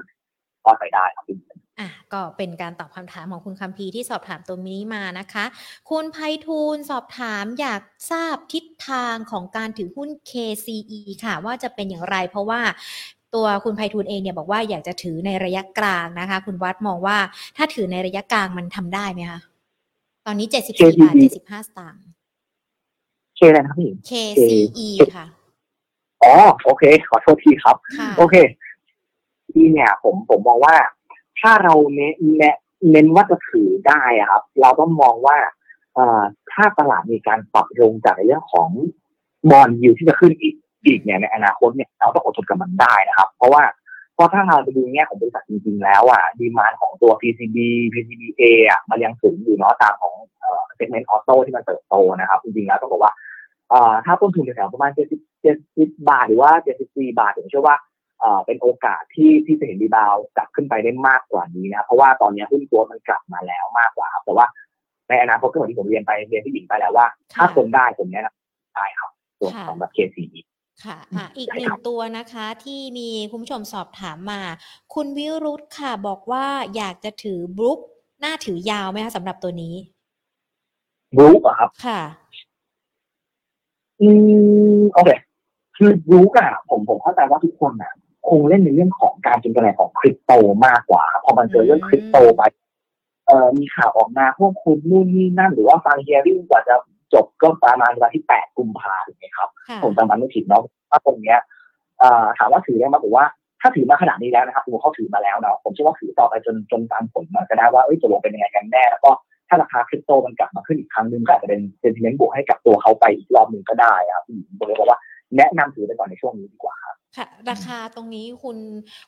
พอไปได้ครับพี่อะก็เป็นการตอบคำถามของคุณคัมพีที่สอบถามตัวนี้มานะคะ คุณไพฑูรย์สอบถามอยากทราบทิศทางของการถือหุ้น KCE ค่ะ ว่าจะเป็นอย่างไรเพราะว่าตัวคุณไพฑูรย์เองเนี่ยบอกว่าอยากจะถือในระยะกลางนะคะ คุณวัดมองว่าถ้าถือในระยะกลางมันทำได้ไหมคะตอนนี้เจ็ดสิบสี่บาทเจ็ดสิบห้าสตางค์เคอะไรนะพี่ KCE ค่ะอ๋อโอเค ขอโทษทีครับ โอเค ที่เนี่ย ผมผมมองว่า ถ้าเราเน้นเน้นว่าจะถือได้ครับ เราต้องมองว่าถ้าตลาดมีการปรับลงจากเรื่องของ bond yield ที่จะขึ้นอีกอีกเนี่ยในอนาคตเนี่ยเราต้องอดทนกับมันได้นะครับ เพราะว่าเพราะถ้าเราไปดูแง่ของบริษัทจริงๆแล้วอะ demand ของตัว PCB PCBA อะมันยังสูงอยู่เนาะตามของ segment auto ที่มันเติบโตนะครับ จริงๆแล้วต้องบอกว่าถ้าต้นทุนแถวประมาณเจ็ดสิบเจ็ดสิบบาทหรือว่าเจ็ดสิบสี่บาทผมเชื่อว่า เป็นโอกาสที่ที่จะเห็นรีบาวกลับขึ้นไปได้มากกว่านี้นะเพราะว่าตอนนี้หุ้นตัวมันกลับมาแล้วมากกว่าครับแต่ว่าในอนาคตก็เหมือนที่ผมเรียนไปเรียนที่หญิงไปแล้วว่า ถ้าคนได้ผมแนะนำได้ครับตัวของแบบ KCE ค่ะอะ อีกหนึ่งตัวนะคะที่มีคุณผู้ชมสอบถามมา คุณวิรุธค่ะบอกว่าอยากจะถือบรุ๊กหน้าถือยาวไหมคะสำหรับตัวนี้บรูอะครับ ค่ะ อืมโอเคคือบรูอะผมผมเข้าใจว่าทุกคนอะ คงเล่นในเรื่องของการจินตนาของคริปโตมากกว่าครับพอมันเจอเรื่องคริปโตไปเอ่อมีข่าวออกมาพวกคุณนู่นนี่นั่นหรือว่าฟังเฮียริ่งกว่าจะจบก็ประมาณวันที่แปดกุมภาถูกไหมครับค่ะผมจำมันไม่ผิดเนาะว่าตรงเนี้ยเอ่อถามว่าถือได้ไหมผมว่าถ้าถือมาขนาดนี้แล้วนะครับผมเขาถือมาแล้วเนาะผมเชื่อว่าถือต่อไปจนจนตามผลมาก็ได้ว่าเอ้ยจะลงเป็นยังไงกันแน่แล้วก็ถ้าราคาคริปโตมันกลับมาขึ้นอีกครั้งหนึ่งก็อาจจะเป็นเซนติเมนต์บวกให้กับตัวเขาไปอีกรอบหนึ่งก็ได้ครับผมเลยบอกว่าแนะนำถือไปก่อนในช่วงนี้ดีกว่าครับ ค่ะราคาตรงนี้คุณ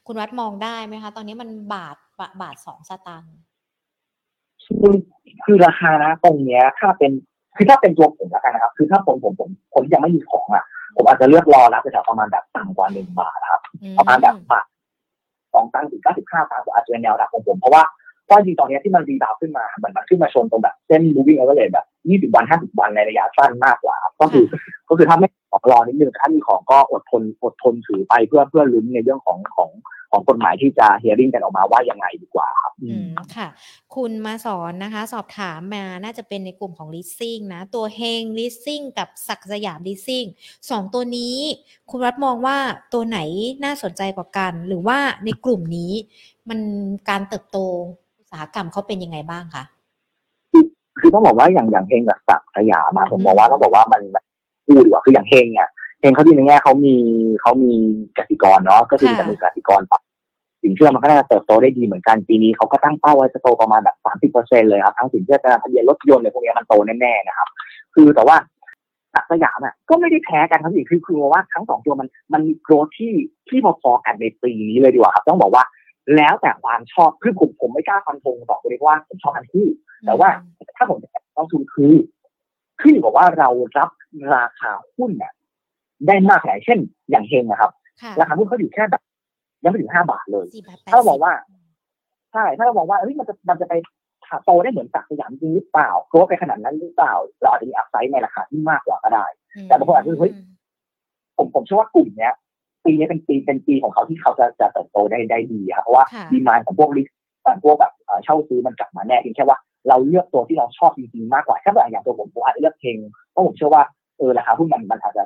คุณวัดมองได้ไหมคะ ตอนนี้มันบาทบาทบาทสองสตางค์คือคือราคานะตรงเนี้ย ถ้าเป็นคือถ้าเป็นตัวผมแล้วกันนะครับ คือถ้าผมผมผมคนที่ยังไม่มีของอะ ผมอาจจะเลือกรอรับแถวๆประมาณแบบต่ำกว่าหนึ่งบาทนะครับ ประมาณแบบบาทสองตังค์ถึงเก้าสิบห้าตังค์อาจจะเป็นแนวรับของผมเพราะว่าเพราะจริงๆตอนเนี้ยที่มัน rebound ขึ้นมาเหมือนมันขึ้นมาชนตรงแบบเส้น moving average แบบยี่สิบวันห้าสิบวันในระยะสั้นมากกว่าครับก็คือก็คือถ้าไม่ของรอนิดนึงแต่ถ้ามีของก็อดทนอดทนถือไปเพื่อเพื่อลุ้นในเรื่องของของของกฎหมายที่จะ hearing กันออกมาว่ายังไงดีกว่าครับอืมค่ะ คุณมาสอนนะคะ สอบถามมาน่าจะเป็นในกลุ่มของ leasing นะ ตัวเฮง leasing กับศักดิ์สยาม leasing สองตัวนี้ คุณรัฐมองว่าตัวไหนน่าสนใจกว่ากัน หรือว่าในกลุ่มนี้ มันการเติบโตอุตสาหกรรมเขาเป็นยังไงบ้างคะคือต้องบอกว่าอย่างอย่างเฮงกับศักดิ์สยามมาผมมองว่าต้องบอกว่ามัน มันพูดดีกว่าคืออย่างเฮงเนี่ยเฮงเขาดีในแง่เขามีเขามีกสิกรเนาะก็คือจะมีกสิกรปะสินเชื่อมันก็น่าจะเติบโตได้ดีเหมือนกันปีนี้เขาก็ตั้งเป้าไว้จะโตประมาณแบบสามสิบเปอร์เซ็นเลยครับทั้งสินเชื่อการทะเบียนรถยนต์เลยพวกนี้มันโตแน่ๆนะครับ คือแต่ว่าศักดิ์สยามอะก็ไม่ได้แพ้กันครับพี่คือคือว่าทั้งสองตัวมันมันมีโกรธที่ที่พอๆกันในปีนี้เลยดีกว่าครับต้องบอกว่าแล้วแต่ความชอบคือผมผมไม่กล้าฟันธงต่อไปเลยว่าผมชอบทั้งคู่แต่ว่าถ้าผมจะลงทุนคือ ขึ้นอยู่กับว่าเรารับราคาหุ้นเนี่ยได้มากแค่ไหนเช่น อย่างเฮงนะครับค่ะราคาหุ้นเขาอยู่แค่แบบยังไม่ถึงห้าบาทเลยสี่บาทแปดถ้าเราบอกสิบว่าใช่ถ้าเราบอกว่าเฮ้ยมันจะมันจะไปโตได้เหมือนศักดิ์สยามจริงหรือเปล่าโกรธไปขนาดนั้นหรือเปล่าเราอาจจะมีอัพไซด์ในราคาที่มากกว่าก็ได้ แต่บางคนอาจจะเฮ้ยผมผมเชื่อว่ากลุ่มเนี้ยปีนี้เป็นปีเป็นปีของเขาที่เขาจะจะเติบโตได้ได้ดีครับเพราะว่าค่ะดีมานของพวกลิสพวกแบบเอ่อเช่าซื้อมันกลับมาแน่เพียงแค่ว่า เราเลือกตัวที่เราชอบจริงๆมากกว่าถ้าแบบอย่างตัวผมผมอาจจะเลือกเพลงเพราะผมเชื่อว่าเออราคาหุ้นมันมันอาจจะ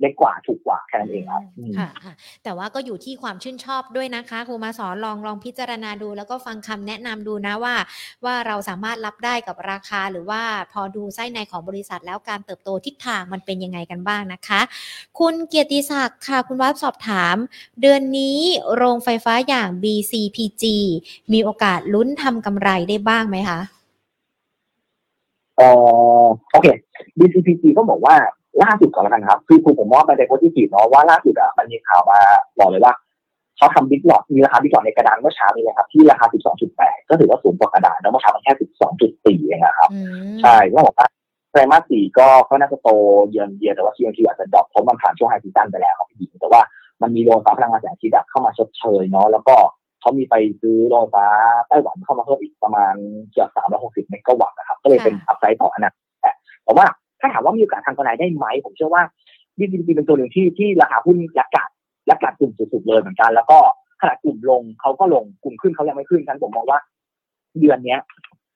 เล็กกว่าถูกกว่าแค่นั้นเองครับอืมค่ะค่ะแต่ว่าก็อยู่ที่ความชื่นชอบด้วยนะคะครูมาสอนลองลองพิจารณาดู แล้วก็ฟังคำแนะนำดูนะว่า ว่าเราสามารถรับได้กับราคา หรือว่าพอดูไส้ในของบริษัทแล้วการเติบโตทิศทางมันเป็นยังไงกันบ้างนะคะ คุณเกียรติศักดิ์ค่ะ คุณวัดสอบถาม เดือนนี้โรงไฟฟ้าอย่าง BCPG มีโอกาสลุ้นทำกำไรได้บ้างไหมคะเออโอเค BCPG ก็บอกว่า ล่าสุดก่อนแล้วกันครับ คือผมผมว่ามันเป็น positive เนาะว่าล่าสุดอะมันมีข่าวมาบอกเลยว่าเขาทำ big lot มีราคา big lot ในกระดานเมื่อเช้านี้เลยครับ ที่ราคา 12.8 ก็ถือว่าสูงกว่ากระดานแล้วเมื่อเช้ามันแค่ 12.4 เองนะครับอืมใช่ก็บอกว่าไตรมาสสี่ก็ก็น่าจะโตเยือนเยียแต่ว่า QOQ อาจจะ drop เพราะมันผ่านช่วง high season ไปแล้วครับพี่หญิงแต่ว่ามันมีโรงไฟฟ้าพลังงานแสงอาทิตย์อะเข้ามาชดเชยเนาะแล้วก็เขามีไปซื้อโรงไฟฟ้าไต้หวันเข้ามาเพิ่มอีกประมาณเกือบ360 เมกะวัตต์นะครับ ก็เลยเป็นอัพไซด์ต่ออนาคตแต่ว่า ถ้าถามว่ามีโอกาสทางกำไรได้ไหม ผมเชื่อว่า BCP เป็นตัวหนึ่งที่ที่ราคาหุ้นยักกัดยักกัดกลุ่มสุดๆเลยเหมือนกัน แล้วก็ขนาดกลุ่มลงเขาก็ลงกลุ่มขึ้นเขายังไม่ขึ้นฉะนั้นผมมองว่า เดือนเนี้ย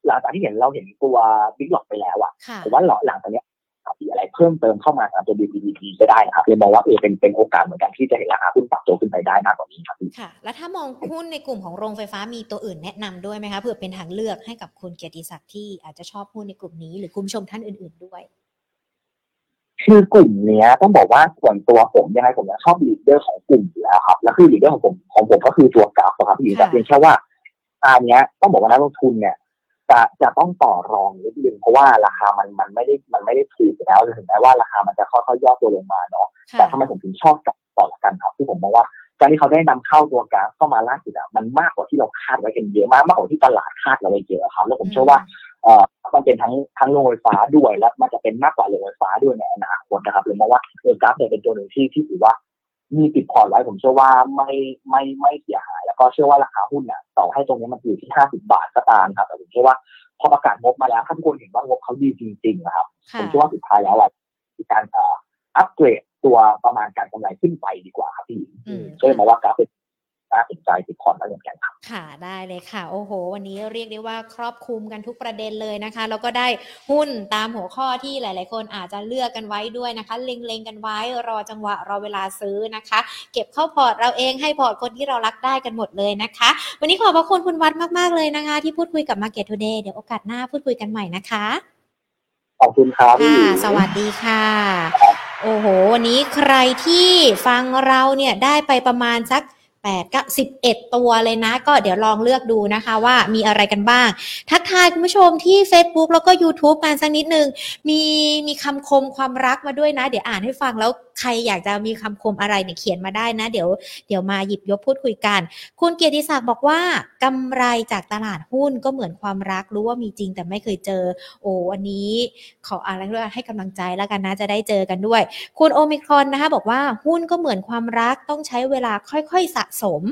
หลังจากที่เห็นเราเห็นตัวบิ๊กหลอกไปแล้วอะค่ะผมว่าหลังหลังจากเนี้ยอาจจะมีอะไรเพิ่มเติมเข้ามาสำหรับตัว BCP ก็ได้นะครับเลยมองว่าเออเป็นเป็นโอกาสเหมือนกันที่จะเห็นราคาหุ้นปรับตัวขึ้นไปได้มากกว่านี้ครับพี่ค่ะ แล้วถ้ามองหุ้นในกลุ่มของโรงไฟฟ้ามีตัวอื่นแนะนำด้วยไหมคะเผื่อเป็นทางเลือกให้กับคุณเกียรติศักดิ์ที่อาจจะชอบหุ้นในกลุ่มนี้หรือคุณผู้ชมท่านอื่น ๆด้วย คือกลุ่มเนี้ยต้องบอกว่าส่วนตัวผมยังไงผมยังชอบ leader ของกลุ่มอยู่แล้วครับ แล้วคือ leader ของผมของผมก็คือตัว GULF ครับพี่แต่ค่ะเพียงแค่ว่าอันเนี้ยต้องบอกว่านักลงทุนเนี่ยจะจะต้องต่อรองนิดนึงเพราะว่าราคามันมันไม่ได้มันไม่ได้ถูกแล้วถึงแม้ว่าราคามันจะค่อยๆย่อตัวลงมาเนาะแต่ค่ะทำไมผมถึงชอบกับต่อละกันครับที่ผมมองว่าการที่เขาได้นำเข้าตัวกราฟเข้ามาล่าสุดอะมันมากกว่าที่เราคาดไว้กันเยอะมากมากกว่าที่ตลาดคาดเราไว้เยอะครับแล้วผมเชื่อว่าเอ่อ มันเป็นทั้งทั้งโรงไฟฟ้าด้วยและมันจะเป็นมากกว่าโรงไฟฟ้าด้วยในอนาคตนะครับเลยมองว่าเออกราฟเนี่ยเป็นตัวหนึ่งที่ที่ถือว่ามีติดพอร์ตไว้ผมเชื่อว่าไม่ไม่ไม่เสียหาย แล้วก็เชื่อว่าราคาหุ้นเนี่ยต่อให้ตรงนี้มันอยู่ที่ห้าสิบาทก็ตามครับแต่ผมเชื่อว่าพอประกาศงบมาแล้วถ้าทุกคนเห็นว่างบเขาดีจริงๆนะครับผค่ะมเชื่อว่าสุดท้ายแล้วอะมีการเอ่ออัปเกรดตัวประมาณการกำไรขึ้นไปดีกว่าครับพี่อืมก็เลยมองว่า GULF เป็น น่าสนใจติดพอร์ตแล้วเหมือนกันครับค่ะได้เลยค่ะ โอ้โห วันนี้เรียกได้ว่าครอบคลุมกันทุกประเด็นเลยนะคะ แล้วก็ได้หุ้นตามหัวข้อที่หลาย ๆ คนอาจจะเลือกกันไว้ด้วยนะคะ เล็ง ๆ กันไว้รอจังหวะรอเวลาซื้อนะคะ เก็บเข้าพอร์ตเราเองให้พอร์ตคนที่เรารักได้กันหมดเลยนะคะ วันนี้ขอบพระคุณคุณวัดมาก ๆ เลยนะคะ ที่พูดคุยกับ Market Today เดี๋ยวโอกาสหน้าพูดคุยกันใหม่นะคะขอบคุณครับค่ะสวัสดีค่ะโอ้โห วันนี้ใครที่ฟังเราเนี่ยได้ไปประมาณสัก 8ก็11 ตัวเลยนะ ก็เดี๋ยวลองเลือกดูนะคะว่ามีอะไรกันบ้าง ทักทายคุณผู้ชมที่ Facebook แล้วก็ YouTube กันสักนิดนึง มีมีคำคมความรักมาด้วยนะ เดี๋ยวอ่านให้ฟังแล้วใครอยากจะมีคำคมอะไรเนี่ยเขียนมาได้นะ เดี๋ยวเดี๋ยวมาหยิบยกพูดคุยกัน คุณเกียรติศักดิ์บอกว่ากำไรจากตลาดหุ้นก็เหมือนความรักรู้ว่ามีจริงแต่ไม่เคยเจอ โอ้อันนี้ขออะไรด้วยให้กำลังใจแล้วกันนะจะได้เจอกันด้วย คุณโอมิครอนนะคะบอกว่าหุ้นก็เหมือนความรักต้องใช้เวลาค่อยๆสะสม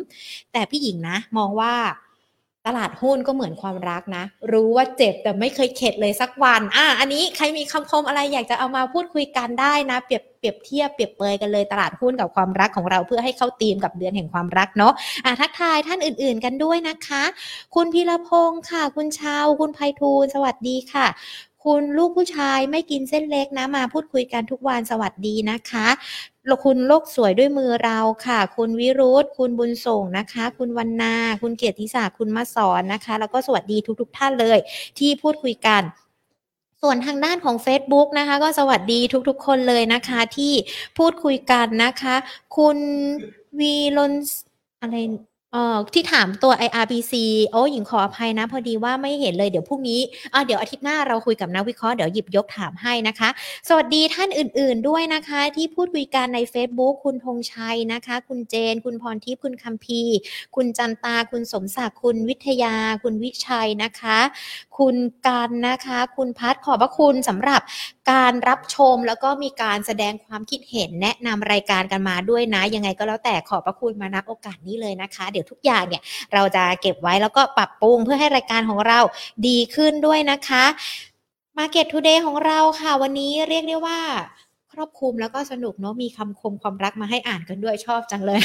แต่พี่หญิงนะ มองว่าตลาดหุ้นก็เหมือนความรักนะ รู้ว่าเจ็บแต่ไม่เคยเข็ดเลยสักวันอะอันนี้ใครมีคำคมอะไรอยากจะเอามาพูดคุยกันได้นะ เปรียบเปรียบเทียบเปรียบเปยกันเลยตลาดหุ้นกับความรักของเราเพื่อให้เข้าตีมกับเดือนแห่งความรักเนาะอะทักทายท่านอื่นๆกันด้วยนะคะ คุณพีรพงศ์ค่ะ คุณชาว คุณไพฑูรย์สวัสดีค่ะ คุณลูกผู้ชายไม่กินเส้นเล็กนะมาพูดคุยกันทุกวันสวัสดีนะคะคุณโลกสวยด้วยมือเราค่ะ คุณวิรุธคุณบุญส่งนะคะ คุณวันนา คุณเกียรติศักดิ์คุณมาสอนนะคะ แล้วก็สวัสดีทุกๆท่านเลย ที่พูดคุยกันส่วนทางด้านของ Facebook นะคะ ก็สวัสดีทุกๆ คนเลยนะคะที่พูดคุยกันนะคะ คุณวีลนอะไร ออที่ถามตัว IRBC โอ้หญิงขออภัยนะ พอดีว่าไม่เห็นเลยเดี๋ยวพรุ่งนี้อ่าเดี๋ยวอาทิตย์หน้าเราคุยกับนักวิเคราะห์เดี๋ยวหยิบยกถามให้นะคะ สวัสดีท่านอื่นๆด้วยนะคะ ที่พูดคุยกันใน Facebook คุณธงชัยนะคะ คุณเจน คุณพรทิพย์คุณคัมพีคุณจันตา คุณสมศักดิ์คุณวิทยา คุณวิชัยนะคะ คุณกันนะคะ คุณพัทขอบพระคุณสำหรับการรับชมแล้วก็มีการแสดงความคิดเห็นแนะนำรายการกันมาด้วยนะ ยังไงก็แล้วแต่ขอบพระคุณมานับโอกาสนี้เลยนะคะ เดี๋ยวทุกอย่างเนี่ยเราจะเก็บไว้แล้วก็ปรับปรุงเพื่อให้รายการของเราดีขึ้นด้วยนะคะ Market Today ของเราค่ะวันนี้เรียกได้ว่า รอบคลุมแล้วก็สนุกเนาะมีคำคมความรักมาให้อ่านกันด้วยชอบจังเลย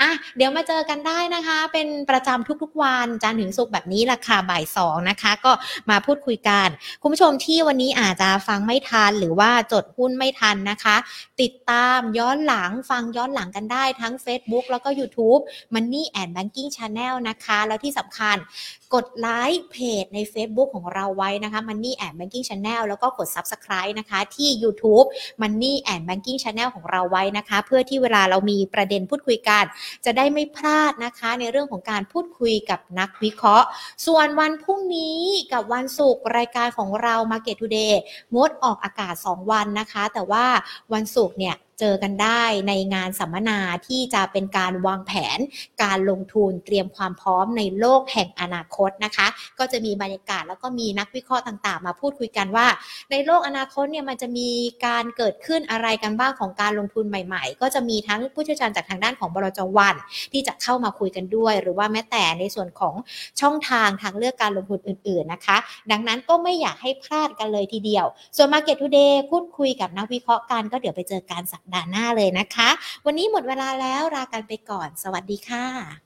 อะเดี๋ยวมาเจอกันได้นะคะ เป็นประจำทุกๆวันจันทร์ถึงศุกร์แบบนี้ราคาบ่ายสองนะคะ ก็มาพูดคุยกัน คุณผู้ชมที่วันนี้อาจจะฟังไม่ทันหรือว่าจดหุ้นไม่ทันนะคะ ติดตามย้อนหลังฟังย้อนหลังกันได้ทั้ง Facebook แล้วก็ YouTube Money and Banking Channel นะคะ แล้วที่สำคัญ กดไลค์เพจใน Facebook ของเราไว้นะคะ Money and Banking Channel แล้วก็กด Subscribe นะคะ ที่ YouTube Money and Banking Channel ของเราไว้นะคะ เพื่อที่เวลาเรามีประเด็นพูดคุยกัน จะได้ไม่พลาดนะคะ ในเรื่องของการพูดคุยกับนักวิเคราะห์ ส่วนวันพรุ่งนี้กับวันศุกร์รายการของเรา Market Today งดออกอากาศ 2 วันนะคะ แต่ว่าวันศุกร์เนี่ย เจอกันได้ในงานสัมมนาที่จะเป็นการวางแผนการลงทุนเตรียมความพร้อมในโลกแห่งอนาคตนะคะ ก็จะมีบรรยากาศแล้วก็มีนักวิเคราะห์ต่างๆ มาพูดคุยกันว่า ในโลกอนาคตเนี่ยมันจะมีการเกิดขึ้นอะไรกันบ้างของการลงทุนใหม่ ๆ ก็จะมีทั้งผู้เชี่ยวชาญจากทางด้านของบลจวันที่จะเข้ามาคุยกันด้วย หรือว่าแม้แต่ในส่วนของช่องทางทางเลือกการลงทุนอื่น ๆนะคะ ดังนั้นก็ไม่อยากให้พลาดกันเลยทีเดียว ส่วน Market Today พูดคุยกับนักวิเคราะห์กันก็เดี๋ยวไปเจอกันสัปดาห์หน้าเลยนะคะ วันนี้หมดเวลาแล้วลากันไปก่อน สวัสดีค่ะ